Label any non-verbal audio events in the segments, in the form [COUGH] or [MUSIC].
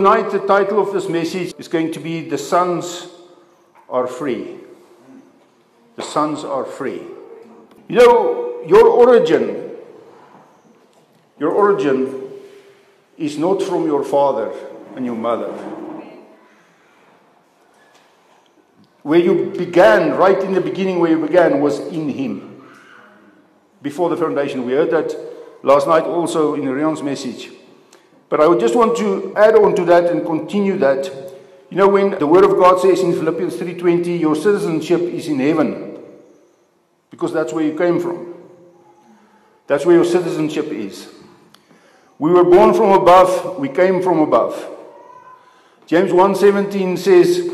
Tonight, the title of this message is going to be The Sons Are Free. The Sons Are Free. You know, your origin, your origin is not from your father and your mother. Where you began, right in the beginning, where you began, was in Him. Before the foundation. We heard that last night also in Rion's message. But I would just want to add on to that and continue that. You know, when the Word of God says in Philippians 3.20, your citizenship is in heaven. Because that's where you came from. That's where your citizenship is. We were born from above, we came from above. James 1:17 says,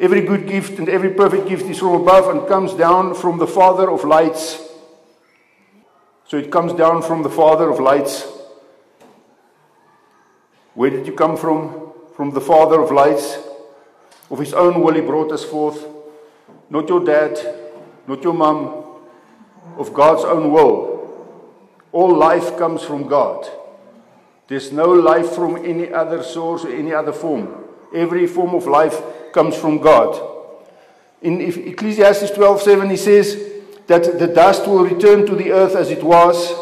Every good gift and every perfect gift is from above and comes down from the Father of lights. So it comes down from the Father of lights where did you come from? From the Father of lights. Of His own will He brought us forth. Not your dad, not your mum, of God's own will. All life comes from God. There's no life from any other source or any other form. Every form of life comes from God. In Ecclesiastes 12:7 he says that the dust will return to the earth as it was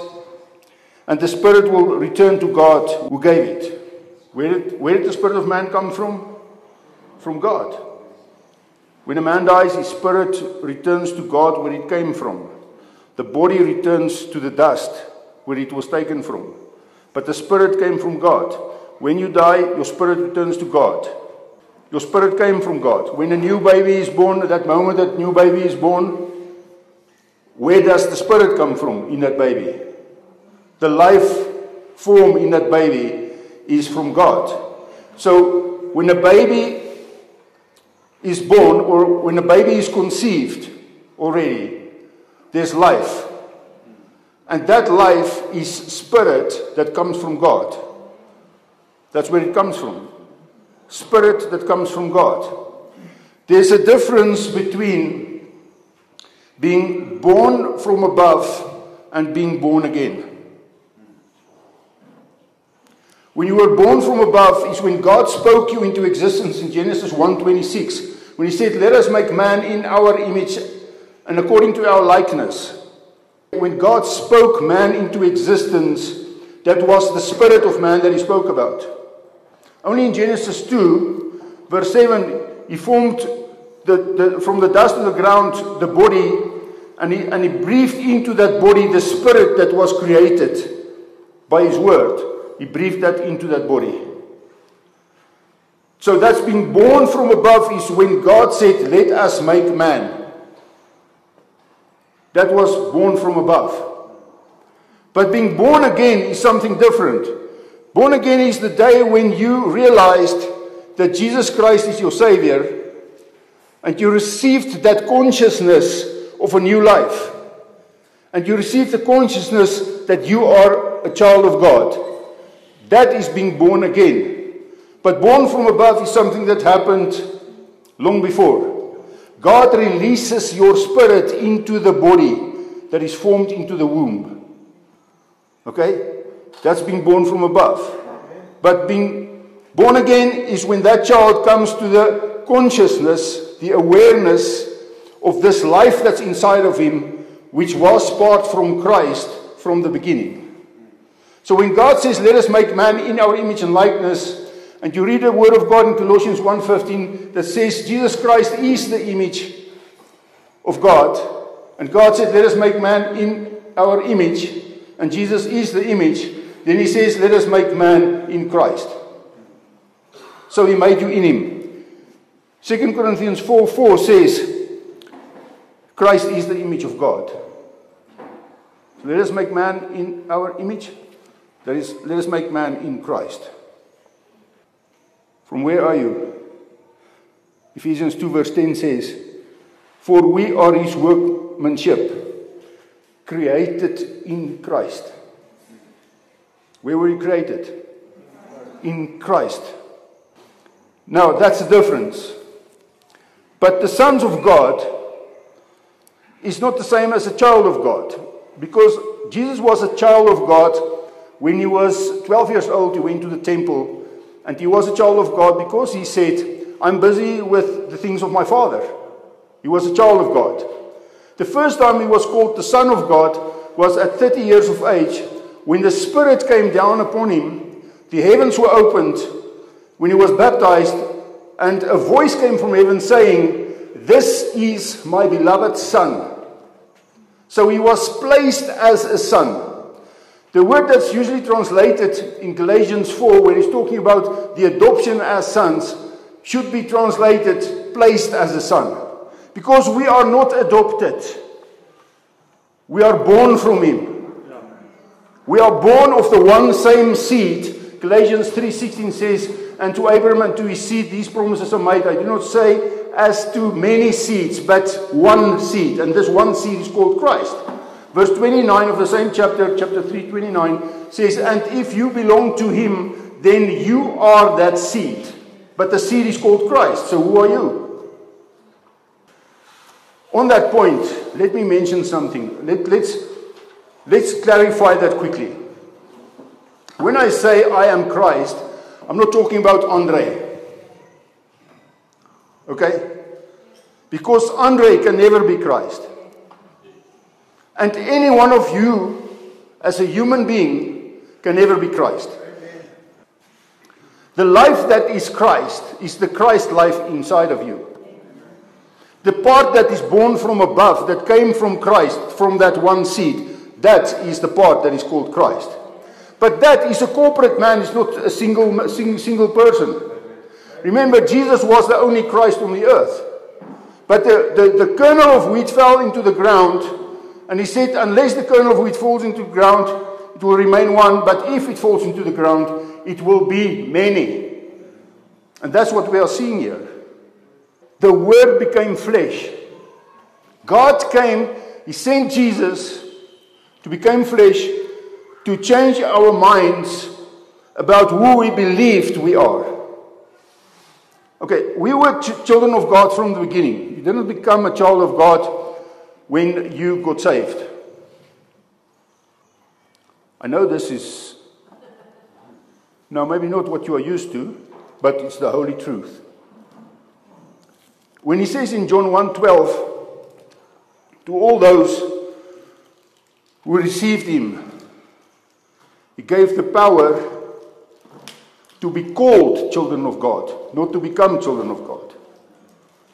and the spirit will return to God who gave it. Where did, where did the spirit of man come from? From God. When a man dies, his spirit returns to God where it came from. The body returns to the dust where it was taken from. But the spirit came from God. When you die, your spirit returns to God. Your spirit came from God. When a new baby is born, at that moment that new baby is born, where does the spirit come from in that baby? The life form in that baby is from God. So when a baby is born or when a baby is conceived already, there's life. And that life is spirit that comes from God. That's where it comes from. Spirit that comes from God. There's a difference between being born from above and being born again. When you were born from above is when God spoke you into existence in Genesis 1:26. When he said, "Let us make man in our image and according to our likeness." When God spoke man into existence, that was the spirit of man that he spoke about. Only in Genesis 2, verse 7, he formed the, the, from the dust of the ground the body, and he, and he breathed into that body the spirit that was created by his word. He breathed that into that body. So that's being born from above is when God said, Let us make man. That was born from above. But being born again is something different. Born again is the day when you realized that Jesus Christ is your Savior and you received that consciousness of a new life. And you received the consciousness that you are a child of God. That is being born again. But born from above is something that happened long before. God releases your spirit into the body that is formed into the womb. Okay? That's being born from above. But being born again is when that child comes to the consciousness, the awareness of this life that's inside of him, which was part from Christ from the beginning. So when God says, let us make man in our image and likeness, and you read the word of God in Colossians 1.15 that says Jesus Christ is the image of God. And God said, let us make man in our image, and Jesus is the image. Then he says, let us make man in Christ. So he made you in him. 2 Corinthians 4 4 says, Christ is the image of God. So let us make man in our image. That is, let us make man in Christ. From where are you? Ephesians 2, verse 10 says, For we are his workmanship, created in Christ. Where were you created? In Christ. Now, that's the difference. But the sons of God is not the same as a child of God. Because Jesus was a child of God when he was 12 years old, he went to the temple And he was a child of God because he said, I'm busy with the things of my father. He was a child of God. The first time he was called the Son of God was at 30 years of age when the Spirit came down upon him. The heavens were opened when he was baptized, and a voice came from heaven saying, This is my beloved Son. So he was placed as a son. The word that's usually translated in Galatians 4, when he's talking about the adoption as sons, should be translated placed as a son. Because we are not adopted, we are born from him. We are born of the one same seed. Galatians 3:16 says, "And to Abraham and to his seed these promises are made." I do not say as to many seeds, but one seed, and this one seed is called Christ. Verse 29 of the same chapter, chapter 3, 29, says, And if you belong to him, then you are that seed. But the seed is called Christ. So who are you? On that point, let me mention something. Let, let's, let's clarify that quickly. When I say I am Christ, I'm not talking about Andre. Okay? Because Andre can never be Christ. And any one of you, as a human being, can never be Christ. The life that is Christ is the Christ life inside of you. The part that is born from above, that came from Christ, from that one seed, that is the part that is called Christ. But that is a corporate man, it's not a single, single, single person. Remember, Jesus was the only Christ on the earth. But the, the, the kernel of wheat fell into the ground and he said, unless the kernel of wheat falls into the ground, it will remain one, but if it falls into the ground, it will be many. And that's what we are seeing here. The Word became flesh. God came, He sent Jesus to become flesh to change our minds about who we believed we are. Okay, we were ch- children of God from the beginning. You didn't become a child of God when you got saved. I know this is now maybe not what you are used to, but it's the holy truth. When he says in John 1:12 to all those who received him, he gave the power to be called children of God, not to become children of God.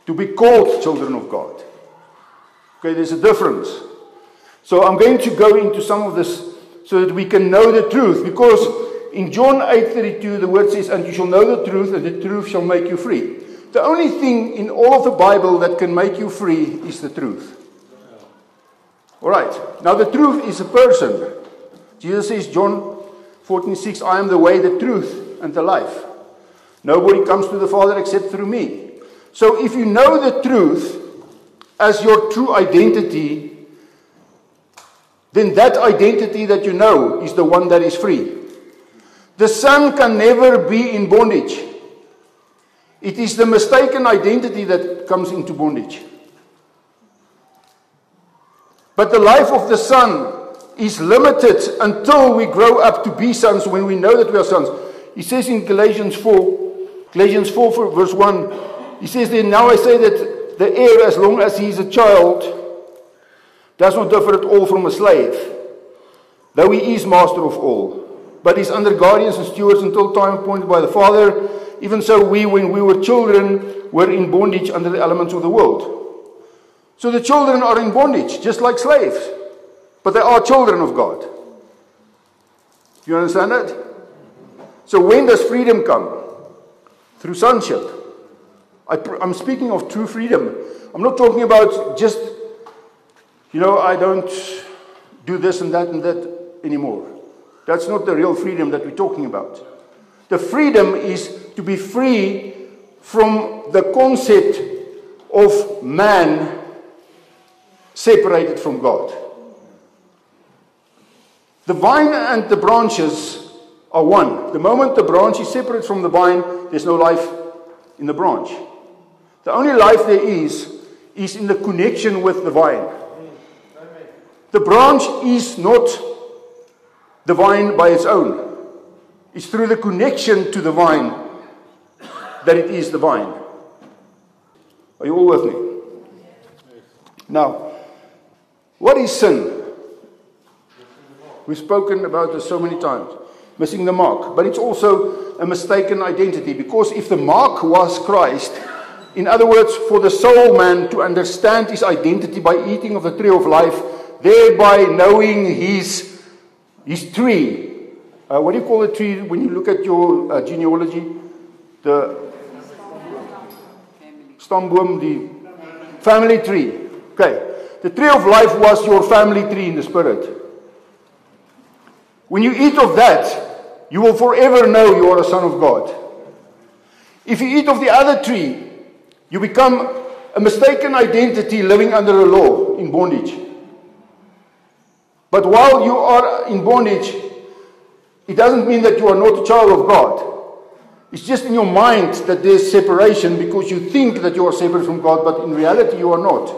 To be called children of God. Okay, there's a difference. So I'm going to go into some of this so that we can know the truth. Because in John 8:32, the word says, "And you shall know the truth, and the truth shall make you free." The only thing in all of the Bible that can make you free is the truth. All right. Now the truth is a person. Jesus says, John 14:6, "I am the way, the truth, and the life. Nobody comes to the Father except through me." So if you know the truth, as your true identity, then that identity that you know is the one that is free. The Son can never be in bondage. It is the mistaken identity that comes into bondage. But the life of the Son is limited until we grow up to be sons when we know that we are sons. He says in Galatians 4, Galatians 4, verse 1, he says, Then now I say that the heir, as long as he is a child, does not differ at all from a slave, though he is master of all. But is under guardians and stewards until time appointed by the Father. Even so, we, when we were children, were in bondage under the elements of the world. So the children are in bondage, just like slaves. But they are children of God. You understand that? So when does freedom come? Through sonship. I, am speaking of true freedom. I'm not talking about just, you know, I don't do this and that and that anymore. That's not the real freedom that we're talking about. The freedom is to be free from the concept of man separated from God. The vine and the branches are one. The moment the branch is separate from the vine, there's no life in the branch. The only life there is, is in the connection with the vine. The branch is not the vine by its own. It's through the connection to the vine that it is the vine. Are you all with me? Now, what is sin? We've spoken about this so many times. Missing the mark. But it's also a mistaken identity because if the mark was Christ, in other words, for the soul man to understand his identity by eating of the tree of life, thereby knowing his, his tree. Uh, what do you call a tree when you look at your uh, genealogy? The stamboom, the family tree. Okay. The tree of life was your family tree in the spirit. When you eat of that, you will forever know you are a son of God. If you eat of the other tree, you become a mistaken identity living under a law in bondage. But while you are in bondage, it doesn't mean that you are not a child of God. It's just in your mind that there's separation because you think that you are separate from God, but in reality you are not.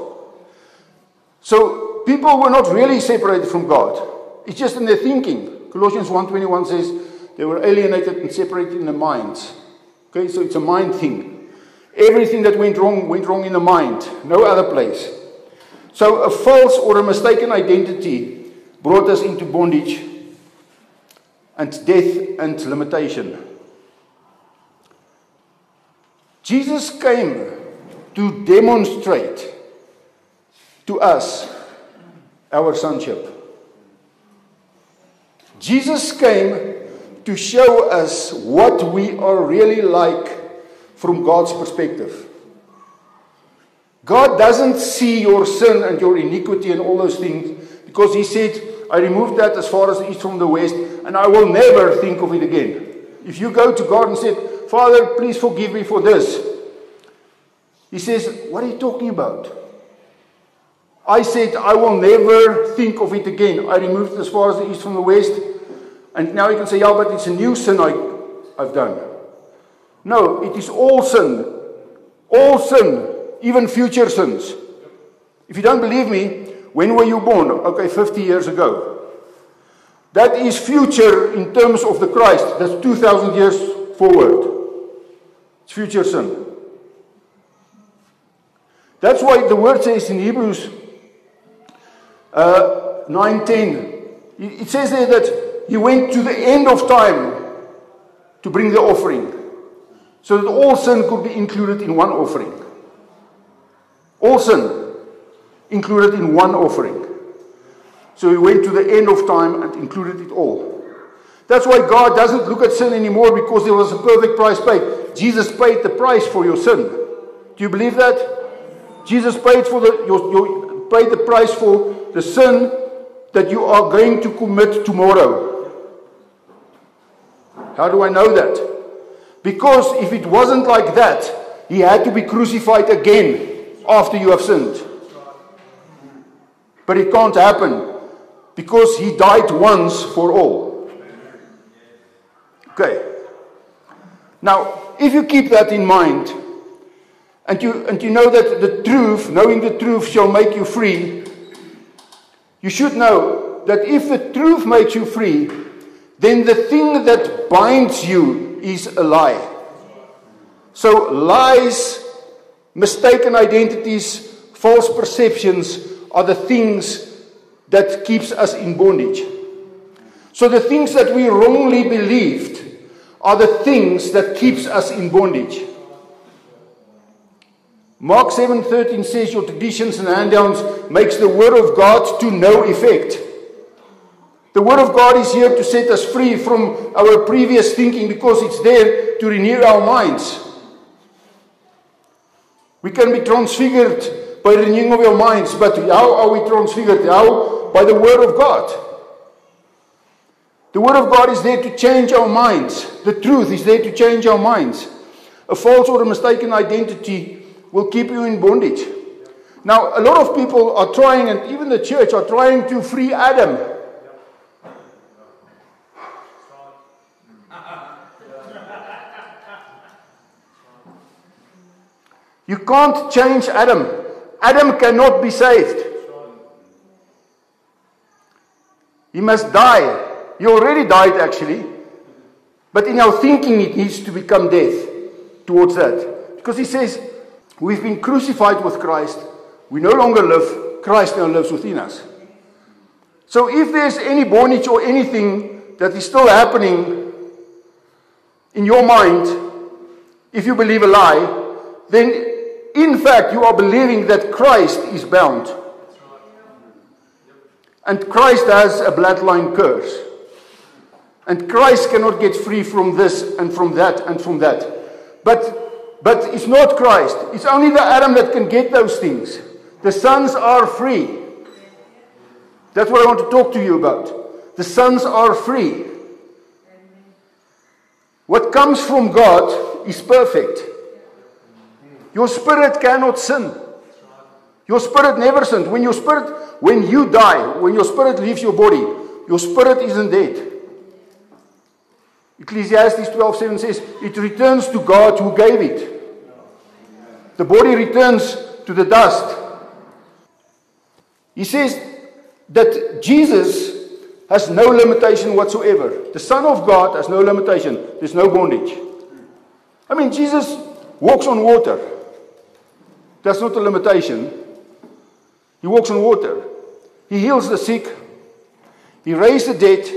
So people were not really separated from God. It's just in their thinking. Colossians 1:21 says they were alienated and separated in the minds. Okay, so it's a mind thing. Everything that went wrong went wrong in the mind, no other place. So a false or a mistaken identity brought us into bondage and death and limitation. Jesus came to demonstrate to us our sonship. Jesus came to show us what we are really like from God's perspective. God doesn't see your sin and your iniquity and all those things because He said, I removed that as far as the east from the west, and I will never think of it again. If you go to God and say, Father, please forgive me for this, He says, What are you talking about? I said, I will never think of it again. I removed it as far as the east from the west. And now you can say, yeah, but it's a new sin I, I've done. No, it is all sin. All sin, even future sins. If you don't believe me, when were you born? Okay, 50 years ago. That is future in terms of the Christ. That's 2,000 years forward. It's future sin. That's why the word says in Hebrews uh, 9.10, it says there that he went to the end of time to bring the offering so that all sin could be included in one offering. All sin included in one offering. So he went to the end of time and included it all. That's why God doesn't look at sin anymore because there was a perfect price paid. Jesus paid the price for your sin. Do you believe that? Jesus paid for the your, your paid the price for the sin that you are going to commit tomorrow. How do I know that? Because if it wasn't like that, he had to be crucified again after you have sinned. But it can't happen because he died once for all. Okay. Now, if you keep that in mind, and you, and you know that the truth, knowing the truth, shall make you free, you should know that if the truth makes you free, then the thing that binds you is a lie. So, lies, mistaken identities, false perceptions are the things that keeps us in bondage. So the things that we wrongly believed are the things that keeps us in bondage. Mark 7:13 says your traditions and handouts makes the word of God to no effect. The word of God is here to set us free from our previous thinking because it's there to renew our minds. We can be transfigured by renewing of our minds, but how are we transfigured? How? By the word of God. The word of God is there to change our minds. The truth is there to change our minds. A false or a mistaken identity will keep you in bondage. Now, a lot of people are trying, and even the church are trying to free Adam. [LAUGHS] You can't change Adam. Adam cannot be saved. He must die. He already died, actually. But in our thinking, it needs to become death. towards that. Because he says, We've been crucified with Christ. We no longer live. Christ now lives within us. So if there's any bondage or anything that is still happening in your mind, if you believe a lie, then in fact you are believing that Christ is bound. And Christ has a bloodline curse. And Christ cannot get free from this and from that and from that. But, but it's not Christ. It's only the Adam that can get those things. The sons are free. That's what I want to talk to you about. The sons are free. What comes from God is perfect. Your spirit cannot sin. Your spirit never sinned. When your spirit, when you die, when your spirit leaves your body, your spirit isn't dead. Ecclesiastes 12:7 says, "It returns to God who gave it." The body returns to the dust. He says that Jesus has no limitation whatsoever. The Son of God has no limitation. There's no bondage. I mean, Jesus walks on water. That's not a limitation. He walks on water. He heals the sick. He raised the dead.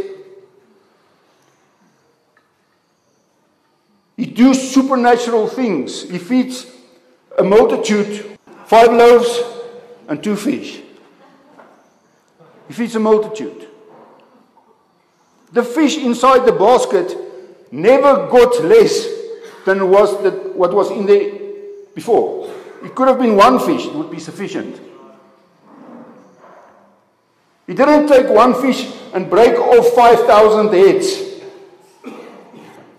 He does supernatural things. He feeds a multitude, five loaves and two fish. He feeds a multitude. The fish inside the basket never got less than was the, what was in there before. It could have been one fish, it would be sufficient. He didn't take one fish and break off 5,000 heads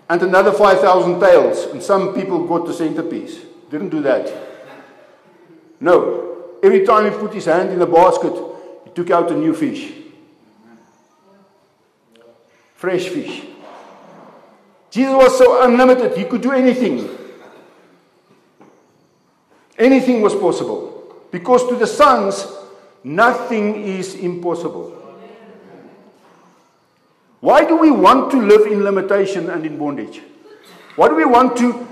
and another 5,000 tails, and some people got the centerpiece. Didn't do that. No. Every time he put his hand in the basket, he took out a new fish. Fresh fish. Jesus was so unlimited, he could do anything. Anything was possible. Because to the sons, nothing is impossible. Why do we want to live in limitation and in bondage? Why do we want to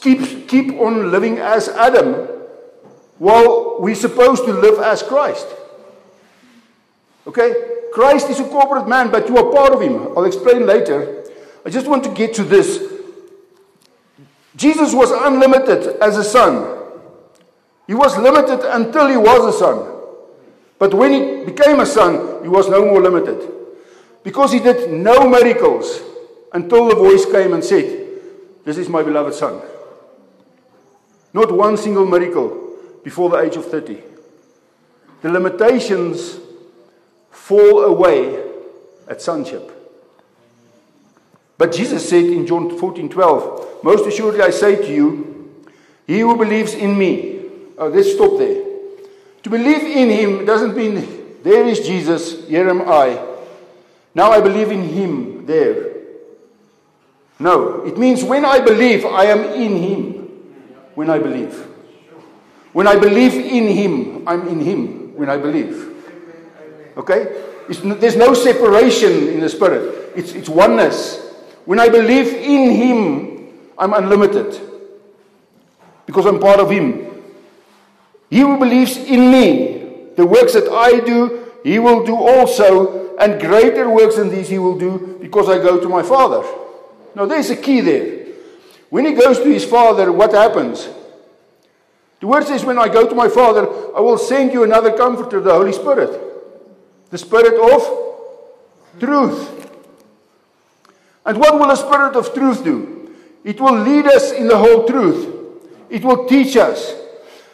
keep, keep on living as Adam while we're supposed to live as Christ? Okay? Christ is a corporate man, but you are part of him. I'll explain later. I just want to get to this. Jesus was unlimited as a son. He was limited until he was a son. But when he became a son, he was no more limited. Because he did no miracles until the voice came and said, This is my beloved son. Not one single miracle before the age of 30. The limitations fall away at sonship. But Jesus said in John 14 12, Most assuredly I say to you, he who believes in me, oh, let's stop there. To believe in him doesn't mean there is Jesus, here am I. Now I believe in him there. No, it means when I believe, I am in him. When I believe. When I believe in him, I'm in him when I believe. Okay? It's, there's no separation in the spirit, it's, it's oneness. When I believe in him, I'm unlimited because I'm part of him. He who believes in me, the works that I do, he will do also, and greater works than these he will do because I go to my Father. Now, there's a key there. When he goes to his Father, what happens? The word says, When I go to my Father, I will send you another comforter, the Holy Spirit. The Spirit of truth. And what will the Spirit of truth do? It will lead us in the whole truth, it will teach us.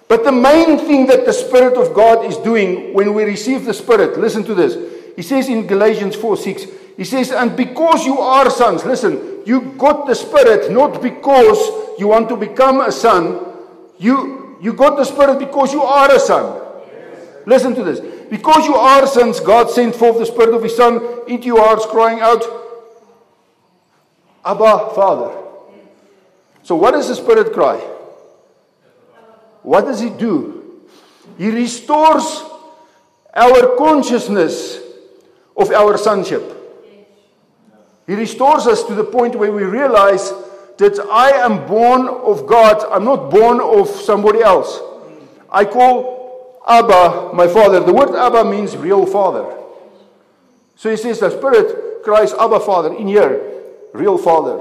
But the main thing that the Spirit of God is doing when we receive the Spirit, listen to this he says in Galatians 4 6, he says, And because you are sons, listen, you got the Spirit not because you want to become a son. You, you got the Spirit because you are a son. Yes. Listen to this. Because you are sons, God sent forth the Spirit of His Son into your hearts, crying out, Abba, Father. So, what does the Spirit cry? What does He do? He restores our consciousness of our sonship. He restores us to the point where we realize that I am born of God. I'm not born of somebody else. I call Abba my father. The word Abba means real father. So he says the Spirit cries, Abba Father, in here, real Father.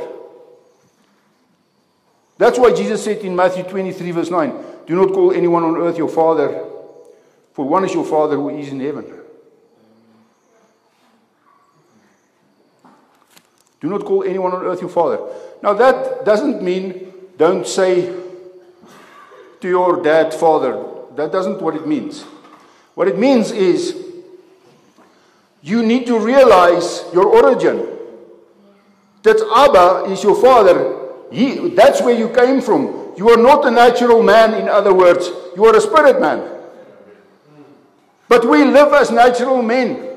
That's why Jesus said in Matthew 23, verse 9, Do not call anyone on earth your Father, for one is your Father who is in heaven. Do not call anyone on earth your Father. Now, that doesn't mean don't say to your dad, Father. That doesn't what it means. What it means is you need to realize your origin. That Abba is your father. He, that's where you came from. You are not a natural man, in other words. You are a spirit man. But we live as natural men.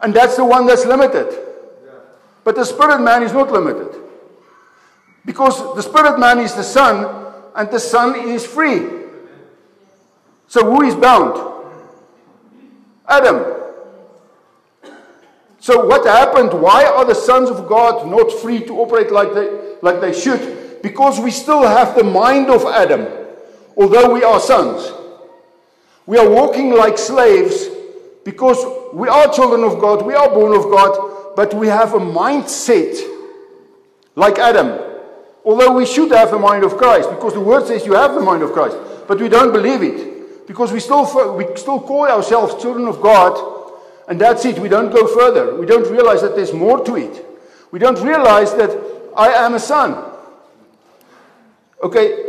And that's the one that's limited. But the spirit man is not limited. Because the spirit man is the son, and the son is free. So who is bound? Adam. So what happened? Why are the sons of God not free to operate like they, like they should? Because we still have the mind of Adam, although we are sons. We are walking like slaves because we are children of God, we are born of God, but we have a mindset like Adam. Although we should have the mind of Christ, because the word says you have the mind of Christ, but we don't believe it. Because we still, we still call ourselves children of God, and that's it. We don't go further. We don't realize that there's more to it. We don't realize that I am a son. Okay,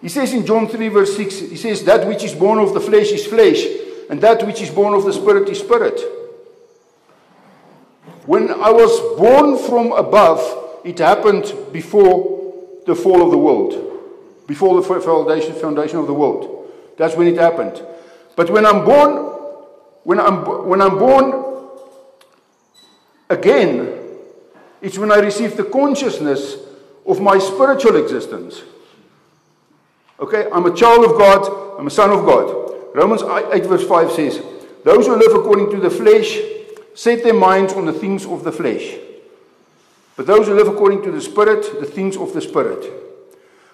he says in John 3, verse 6, he says, That which is born of the flesh is flesh, and that which is born of the spirit is spirit. When I was born from above, it happened before the fall of the world, before the foundation, foundation of the world. That's when it happened. But when I'm born when I'm, when I'm born again, it's when I receive the consciousness of my spiritual existence. Okay, I'm a child of God, I'm a son of God. Romans 8, verse 5 says, Those who live according to the flesh set their minds on the things of the flesh. But those who live according to the Spirit, the things of the Spirit.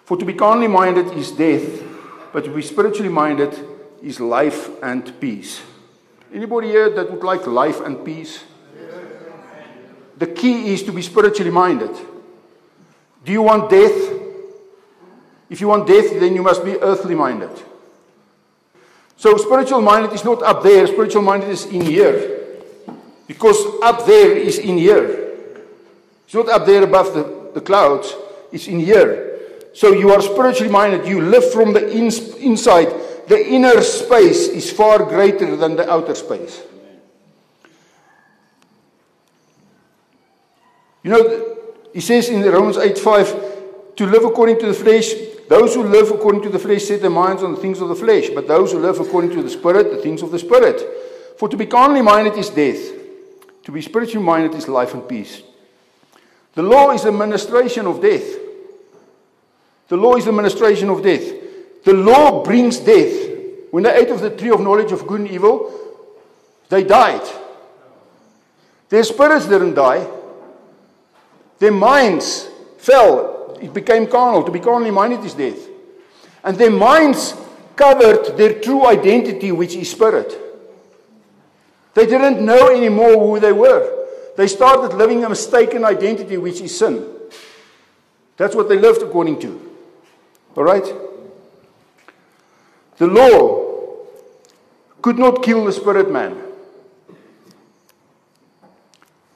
For to be carnally minded is death, but to be spiritually minded is life and peace. Anybody here that would like life and peace? The key is to be spiritually minded. Do you want death? If you want death, then you must be earthly minded. So, spiritual minded is not up there, spiritual minded is in here. Because up there is in here. It's not up there above the, the clouds, it's in here. So, you are spiritually minded, you live from the inside the inner space is far greater than the outer space. You know, he says in Romans 8 5, to live according to the flesh, those who live according to the flesh set their minds on the things of the flesh, but those who live according to the Spirit, the things of the Spirit. For to be carnally minded is death, to be spiritually minded is life and peace. The law is the ministration of death. The law is the ministration of death. The law brings death. When they ate of the tree of knowledge of good and evil, they died. Their spirits didn't die. Their minds fell. It became carnal. To be carnally minded is death. And their minds covered their true identity, which is spirit. They didn't know anymore who they were. They started living a mistaken identity, which is sin. That's what they lived according to. All right? The law could not kill the spirit man,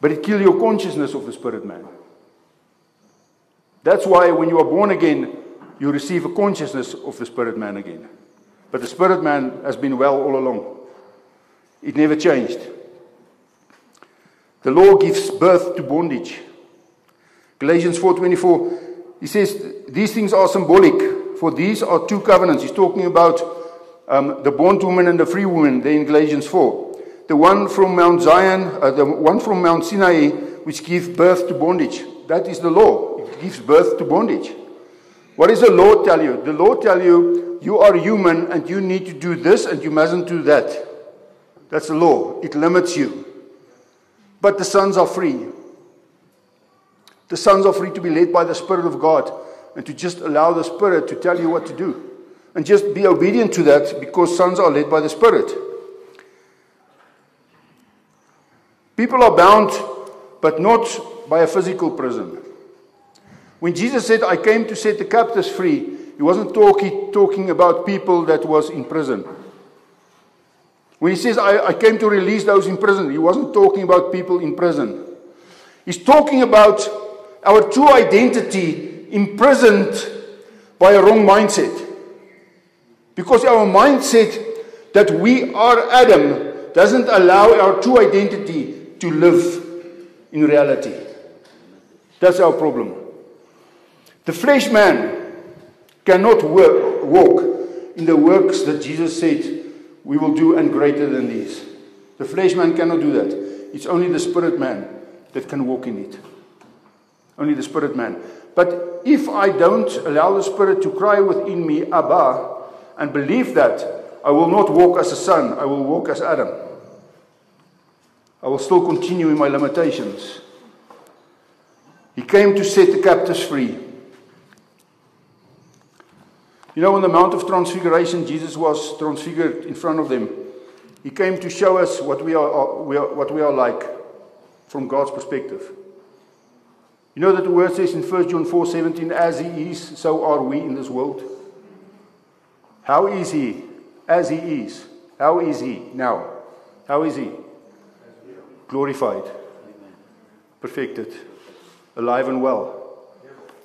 but it killed your consciousness of the spirit man. That's why when you are born again, you receive a consciousness of the spirit man again. But the spirit man has been well all along. It never changed. The law gives birth to bondage. Galatians 4:24 he says these things are symbolic for these are two covenants. He's talking about um, the bondwoman and the free woman there in Galatians 4. The one from Mount Zion, uh, the one from Mount Sinai, which gives birth to bondage. That is the law. It gives birth to bondage. What does the law tell you? The law tell you you are human and you need to do this and you mustn't do that. That's the law. It limits you. But the sons are free. The sons are free to be led by the Spirit of God and to just allow the Spirit to tell you what to do. And just be obedient to that because sons are led by the Spirit. People are bound, but not by a physical prison. When Jesus said, I came to set the captives free, he wasn't talking, talking about people that was in prison. When he says, I, I came to release those in prison, he wasn't talking about people in prison. He's talking about our true identity imprisoned by a wrong mindset. Because our mindset that we are Adam doesn't allow our true identity to live in reality. That's our problem. The flesh man cannot work, walk in the works that Jesus said we will do and greater than these. The flesh man cannot do that. It's only the spirit man that can walk in it. Only the spirit man. But if I don't allow the spirit to cry within me, Abba, and believe that, I will not walk as a son, I will walk as Adam. I will still continue in my limitations. He came to set the captives free. You know, on the Mount of Transfiguration, Jesus was transfigured in front of them. He came to show us what we are, what we are like from God's perspective. You know that the word says in 1 John 4 17, as he is, so are we in this world. How is he? As he is. How is he now? How is he? Glorified, perfected, alive and well.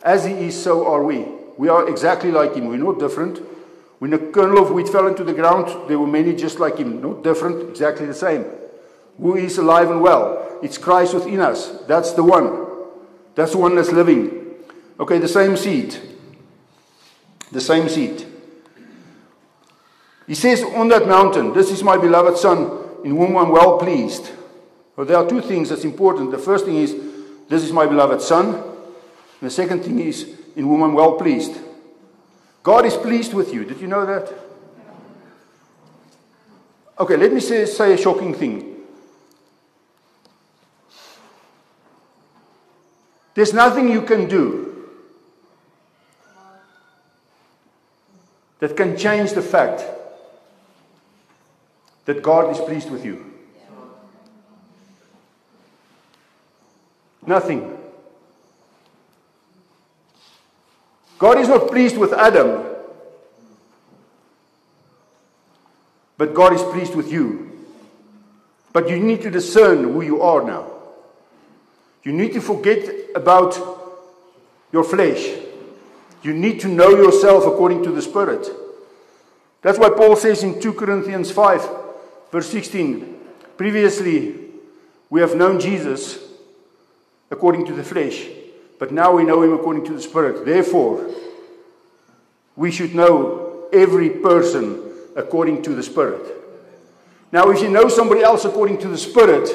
As he is, so are we. We are exactly like him. We're not different. When a kernel of wheat fell into the ground, there were many just like him. Not different, exactly the same. Who is alive and well? It's Christ within us. That's the one. That's the one that's living. Okay, the same seed. The same seed. He says on that mountain, This is my beloved Son, in whom I'm well pleased. Well, there are two things that's important. The first thing is, This is my beloved Son. And the second thing is, in whom I'm well pleased. God is pleased with you. Did you know that? Okay, let me say, say a shocking thing. There's nothing you can do that can change the fact that God is pleased with you. Nothing. God is not pleased with Adam, but God is pleased with you. But you need to discern who you are now. You need to forget about your flesh. You need to know yourself according to the Spirit. That's why Paul says in 2 Corinthians 5, verse 16 previously we have known Jesus according to the flesh. But now we know him according to the Spirit. Therefore, we should know every person according to the Spirit. Now, if you know somebody else according to the Spirit,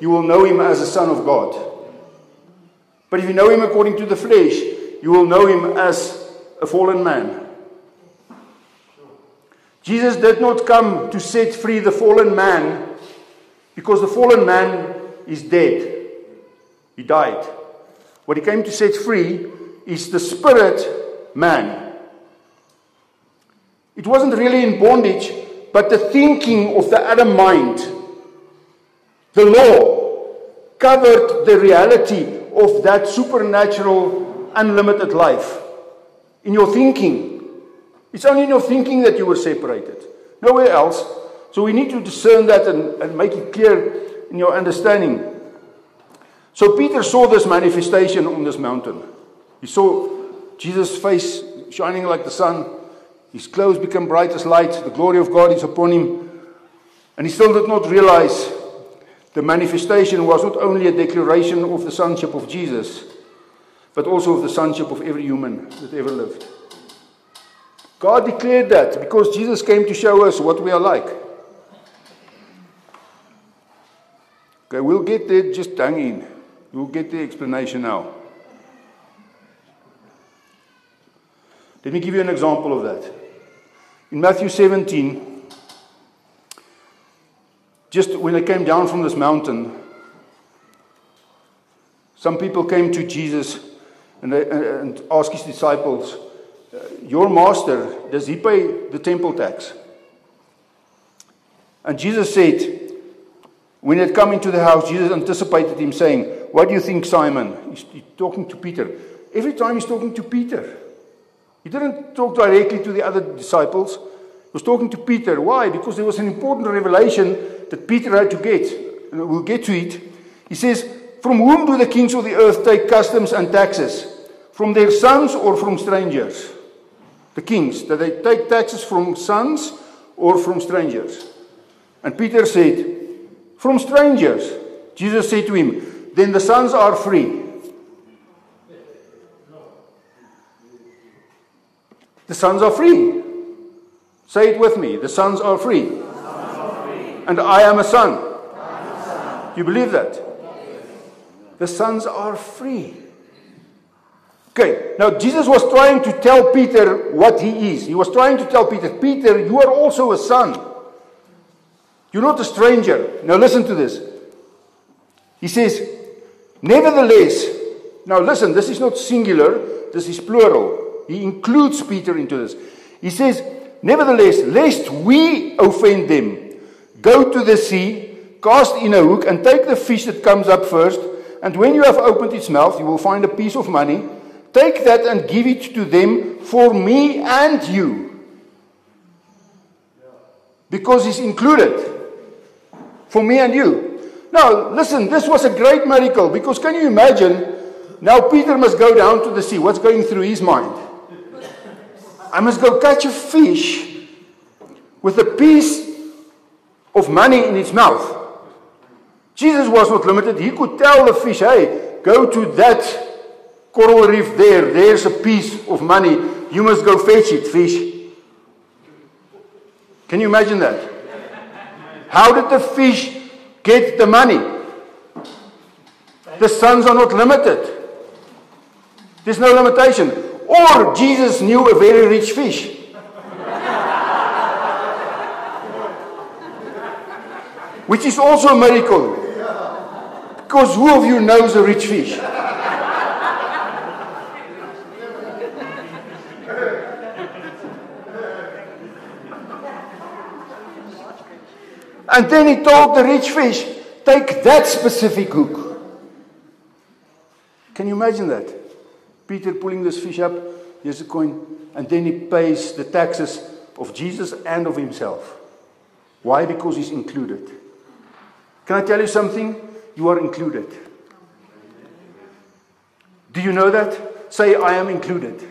you will know him as a son of God. But if you know him according to the flesh, you will know him as a fallen man. Jesus did not come to set free the fallen man because the fallen man is dead. He died. What he came to set free is the spirit man. It wasn't really in bondage, but the thinking of the Adam mind. The law covered the reality of that supernatural, unlimited life. In your thinking. It's only in your thinking that you were separated. Nowhere else. So we need to discern that and, and make it clear in your understanding. So Peter saw this manifestation on this mountain. He saw Jesus' face shining like the sun. His clothes become bright as light. The glory of God is upon him. And he still did not realize the manifestation was not only a declaration of the sonship of Jesus, but also of the sonship of every human that ever lived. God declared that because Jesus came to show us what we are like. Okay, we'll get there, just hang in. We'll get the explanation now. Let me give you an example of that. In Matthew 17, just when they came down from this mountain, Some people came to Jesus and, they, and asked his disciples, Your master, does he pay the temple tax? And Jesus said, when he had come into the house, Jesus anticipated him, saying, What do you think, Simon? He's, he's talking to Peter. Every time he's talking to Peter, he didn't talk directly to the other disciples. Was talking to Peter. Why? Because there was an important revelation that Peter had to get. Uh, and we'll get to it. He says, From whom do the kings of the earth take customs and taxes? From their sons or from strangers? The kings. Do they take taxes from sons or from strangers? And Peter said, From strangers. Jesus said to him, Then the sons are free. The sons are free. Say it with me. The sons are free. And I am a son. You believe that? The sons are free. Okay, now Jesus was trying to tell Peter what he is. He was trying to tell Peter, Peter, you are also a son. You're not a stranger. Now listen to this. He says, Nevertheless, now listen, this is not singular, this is plural. He includes Peter into this. He says, Nevertheless, lest we offend them, go to the sea, cast in a hook, and take the fish that comes up first. And when you have opened its mouth, you will find a piece of money. Take that and give it to them for me and you. Because it's included. For me and you. Now, listen, this was a great miracle because can you imagine? Now, Peter must go down to the sea. What's going through his mind? I must go catch a fish with a piece of money in its mouth. Jesus was not limited. He could tell the fish, hey, go to that coral reef there. There's a piece of money. You must go fetch it, fish. Can you imagine that? How did the fish get the money? The sons are not limited. There's no limitation. Or Jesus knew a very rich fish. Which is also a miracle. Because who of you knows a rich fish? And then he told the rich fish, take that specific hook. Can you imagine that? Peter pulling this fish up, here's a coin, and then he pays the taxes of Jesus and of himself. Why? Because he's included. Can I tell you something? You are included. Do you know that? Say, I am included.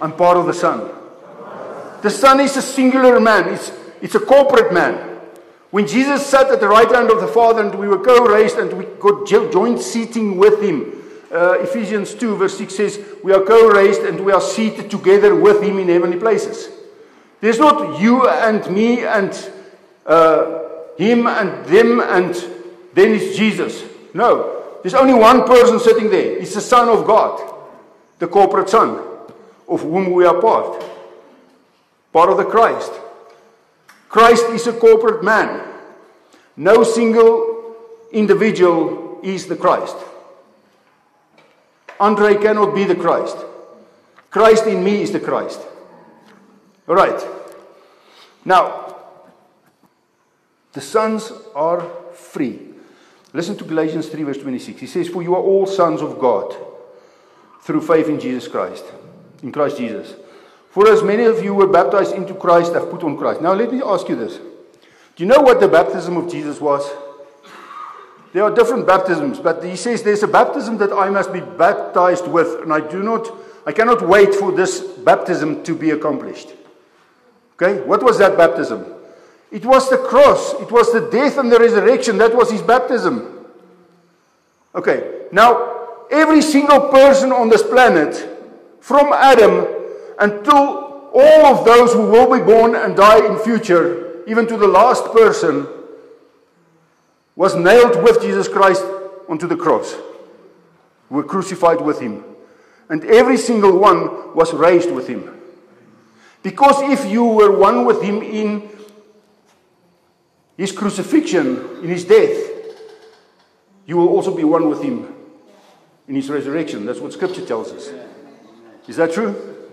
I'm part of the Son. The Son is a singular man, it's, it's a corporate man. When Jesus sat at the right hand of the Father and we were co raised and we got joint seating with him, uh, Ephesians 2, verse 6 says, We are co raised and we are seated together with him in heavenly places. There's not you and me and uh, him and them and then it's Jesus. No, there's only one person sitting there. It's the Son of God, the corporate Son, of whom we are part. Part of the Christ. Christ is a corporate man. No single individual is the Christ. Andre cannot be the Christ. Christ in me is the Christ. All right. Now, the sons are free. Listen to Galatians 3, verse 26. He says, For you are all sons of God through faith in Jesus Christ, in Christ Jesus. For as many of you were baptized into Christ have put on Christ. Now, let me ask you this. Do you know what the baptism of Jesus was? There are different baptisms, but he says there's a baptism that I must be baptized with, and I do not, I cannot wait for this baptism to be accomplished. Okay, what was that baptism? It was the cross, it was the death and the resurrection. That was his baptism. Okay, now every single person on this planet, from Adam until all of those who will be born and die in future, even to the last person, was nailed with Jesus Christ onto the cross. Were crucified with him. And every single one was raised with him. Because if you were one with him in his crucifixion, in his death, you will also be one with him in his resurrection. That's what scripture tells us. Is that true?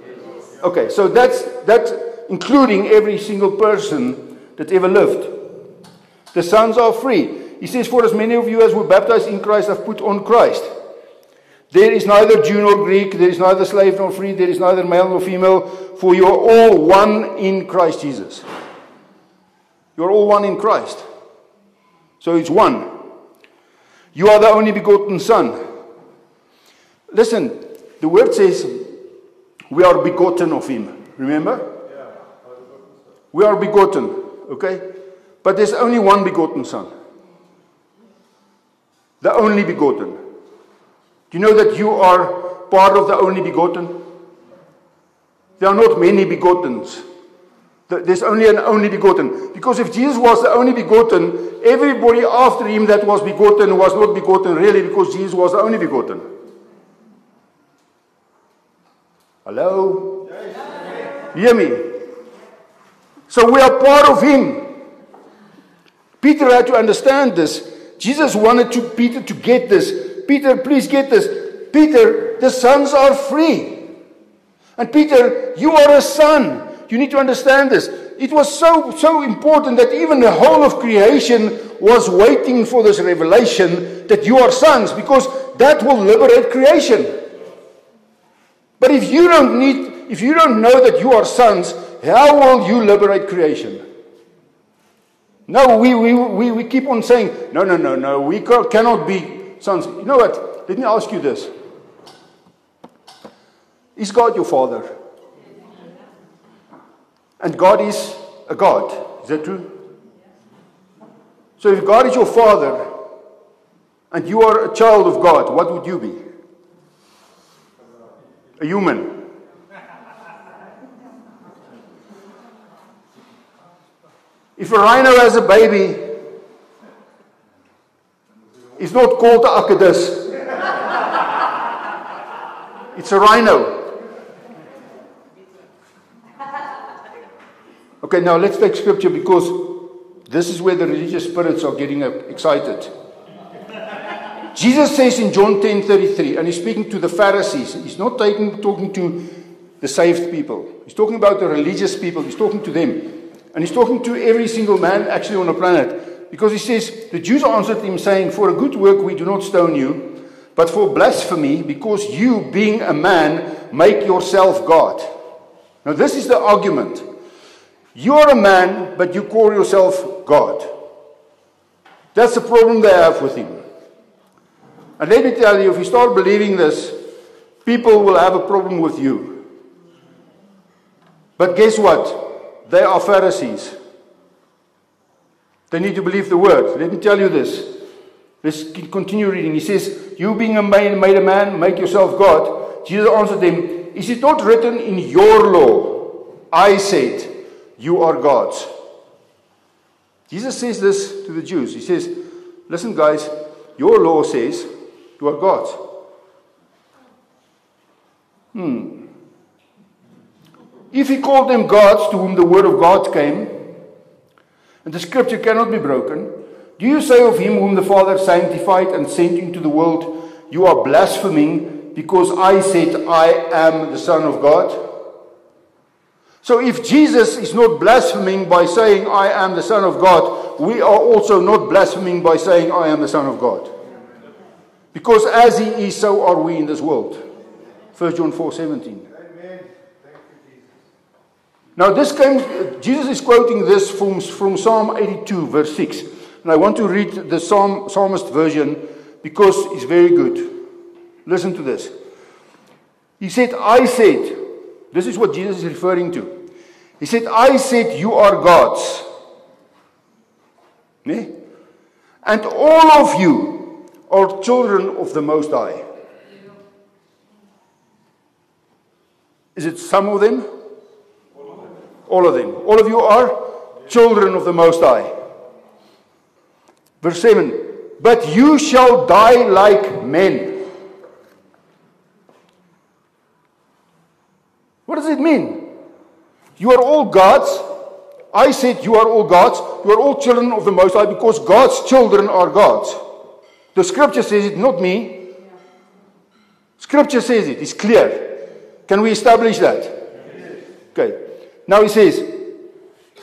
Okay, so that's that's including every single person that ever lived. The sons are free. He says, For as many of you as were baptized in Christ have put on Christ. There is neither Jew nor Greek, there is neither slave nor free, there is neither male nor female, for you are all one in Christ Jesus. You're all one in Christ. So it's one. You are the only begotten Son. Listen, the word says we are begotten of Him. Remember? Yeah. We are begotten, okay? But there's only one begotten Son. The only begotten. Do you know that you are part of the only begotten? There are not many begottens. There's only an only begotten. Because if Jesus was the only begotten, everybody after him that was begotten was not begotten really because Jesus was the only begotten. Hello? Hear me? So we are part of him. Peter had to understand this. Jesus wanted to, Peter to get this. Peter, please get this. Peter, the sons are free. And Peter, you are a son. You need to understand this. It was so, so important that even the whole of creation was waiting for this revelation that you are sons because that will liberate creation. But if you don't need, if you don't know that you are sons, how will you liberate creation? No, we, we, we, we keep on saying, no, no, no, no, we cannot be sons. You know what? Let me ask you this Is God your father? And God is a God. Is that true? So if God is your father and you are a child of God, what would you be? A human. If a rhino has a baby, it's not called the Akadus. It's a rhino. Okay, now let's take scripture because this is where the religious spirits are getting excited. Jesus says in John 10:33, and he's speaking to the Pharisees. He's not taking, talking to the saved people. He's talking about the religious people. He's talking to them. And he's talking to every single man actually on the planet. Because he says, The Jews answered him, saying, For a good work we do not stone you, but for blasphemy, because you, being a man, make yourself God. Now, this is the argument. You are a man, but you call yourself God. That's the problem they have with him. And let me tell you, if you start believing this, people will have a problem with you. But guess what? They are Pharisees. They need to believe the word. Let me tell you this. Let's continue reading. He says, You being a man, made a man, make yourself God. Jesus answered them, Is it not written in your law? I said, You are gods. Jesus says this to the Jews. He says, Listen, guys, your law says you are gods. Hmm. If he called them gods to whom the word of God came, and the scripture cannot be broken, do you say of him whom the Father sanctified and sent into the world, You are blaspheming because I said, I am the Son of God? So if Jesus is not blaspheming by saying, I am the Son of God, we are also not blaspheming by saying, I am the Son of God. Because as he is, so are we in this world. 1 John 4 17. Now, this came, Jesus is quoting this from, from Psalm 82, verse 6. And I want to read the Psalm, psalmist version because it's very good. Listen to this. He said, I said, this is what Jesus is referring to. He said, I said, you are gods. Nee? And all of you are children of the Most High. Is it some of them? All of them. All of you are children of the Most High. Verse 7 But you shall die like men. What does it mean? You are all gods. I said you are all gods. You are all children of the Most High because God's children are gods. The scripture says it, not me. Scripture says it, it's clear. Can we establish that? Okay. Now he says,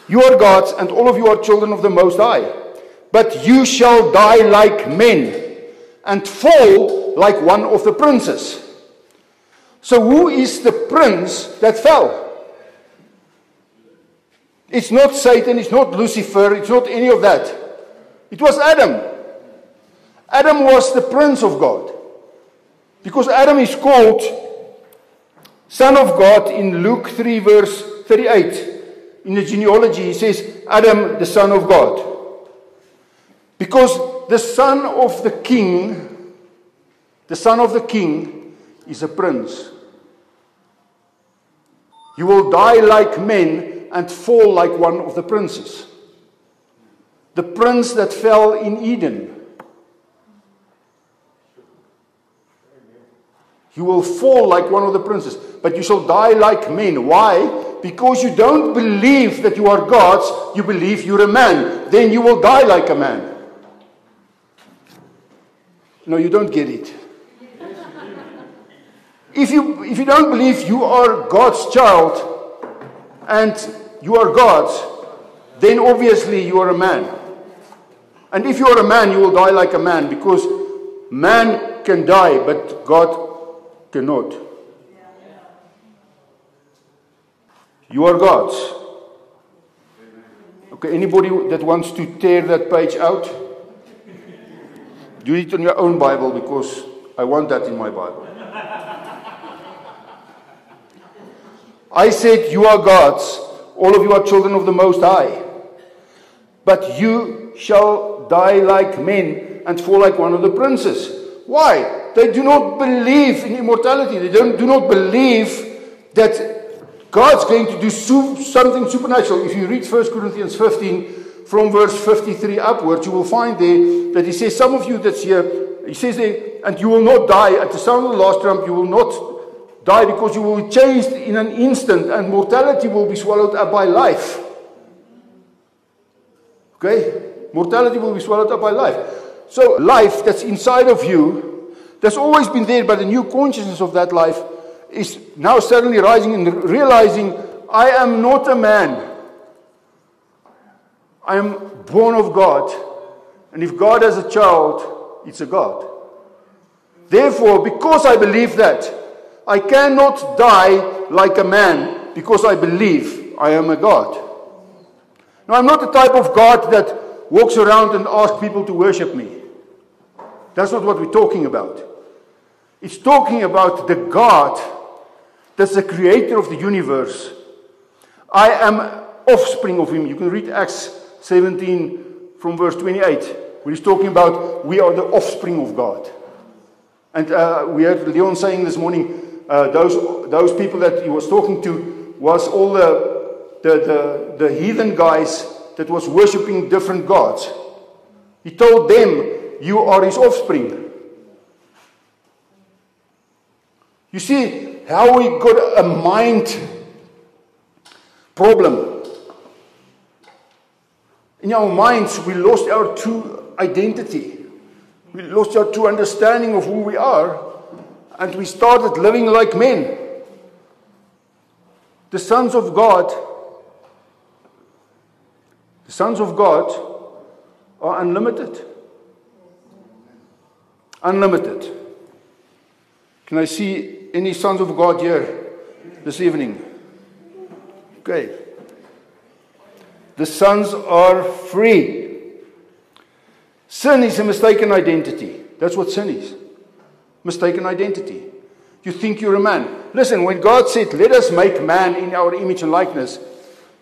You are gods, and all of you are children of the Most High. But you shall die like men, and fall like one of the princes. So, who is the prince that fell? It's not Satan, it's not Lucifer, it's not any of that. It was Adam. Adam was the prince of God. Because Adam is called son of God in Luke 3, verse 38. In the genealogy, he says, Adam, the son of God. Because the son of the king, the son of the king is a prince. You will die like men and fall like one of the princes. The prince that fell in Eden. You will fall like one of the princes, but you shall die like men. Why? Because you don't believe that you are God's, you believe you're a man. Then you will die like a man. No, you don't get it. If you, if you don't believe you are God's child and you are God's, then obviously you are a man. And if you are a man, you will die like a man because man can die, but God cannot. You are God's. Okay, anybody that wants to tear that page out? Do it on your own Bible because I want that in my Bible. I said, You are God's. All of you are children of the Most High. But you shall die like men and fall like one of the princes. Why? They do not believe in immortality. They don't, do not believe that God's going to do something supernatural. If you read 1 Corinthians 15, from verse 53 upwards, you will find there that he says, Some of you that's here, he says there, and you will not die. At the sound of the last trump, you will not die because you will be changed in an instant, and mortality will be swallowed up by life. Okay? Mortality will be swallowed up by life. So, life that's inside of you, that's always been there, but the new consciousness of that life is now suddenly rising and realizing, I am not a man. I am born of God. And if God has a child, it's a God. Therefore, because I believe that, I cannot die like a man because I believe I am a God. Now, I'm not the type of God that walks around and asks people to worship me. That's not what we're talking about. It's talking about the God that's the creator of the universe. I am offspring of him. You can read Acts 17 from verse 28, where he's talking about we are the offspring of God. And uh, we heard Leon saying this morning, uh, those, those people that he was talking to was all the, the, the, the heathen guys that was worshipping different gods. He told them, you are his offspring. You see how we got a mind problem. In our minds, we lost our true identity. We lost our true understanding of who we are, and we started living like men. The sons of God, the sons of God are unlimited. Unlimited. Can I see any sons of God here this evening? Okay. The sons are free. Sin is a mistaken identity. That's what sin is. Mistaken identity. You think you're a man. Listen, when God said, Let us make man in our image and likeness,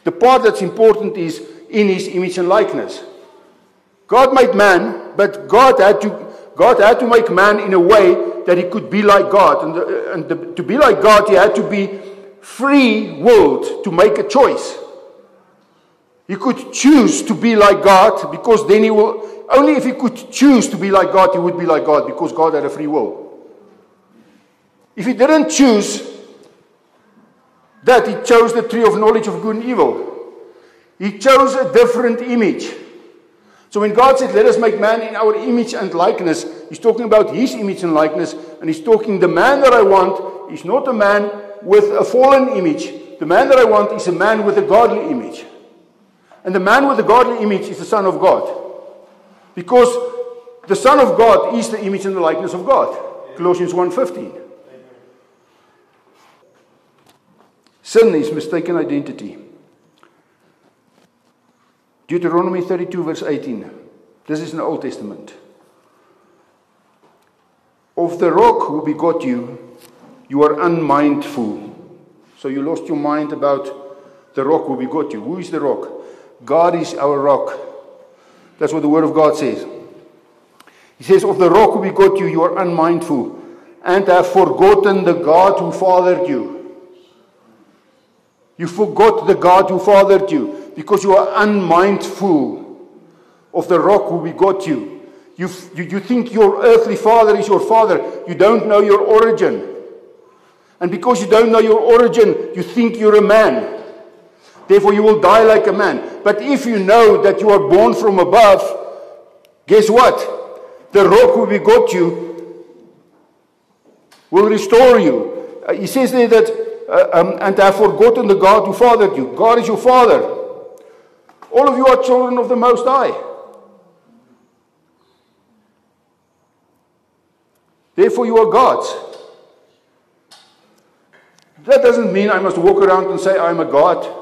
the part that's important is in his image and likeness. God made man, but God had to, God had to make man in a way that he could be like God. And, the, and the, to be like God, he had to be free willed to make a choice. He could choose to be like God because then he will, only if he could choose to be like God, he would be like God because God had a free will. If he didn't choose that, he chose the tree of knowledge of good and evil. He chose a different image. So when God said, Let us make man in our image and likeness, He's talking about his image and likeness, and he's talking the man that I want is not a man with a fallen image. The man that I want is a man with a godly image. And the man with the godly image is the Son of God. Because the Son of God is the image and the likeness of God. Colossians 1:15. Sin is mistaken identity. Deuteronomy 32 verse 18. This is in the Old Testament. Of the rock who begot you, you are unmindful. So you lost your mind about the rock who begot you. Who is the rock? God is our rock. That's what the Word of God says. He says, Of the rock who begot you, you are unmindful and have forgotten the God who fathered you. You forgot the God who fathered you because you are unmindful of the rock who begot you. You, you, you think your earthly father is your father. You don't know your origin. And because you don't know your origin, you think you're a man. Therefore, you will die like a man. But if you know that you are born from above, guess what? The rock who begot you will restore you. Uh, he says there that, uh, um, and I have forgotten the God who fathered you. God is your father. All of you are children of the Most High. Therefore, you are God's. That doesn't mean I must walk around and say I'm a God.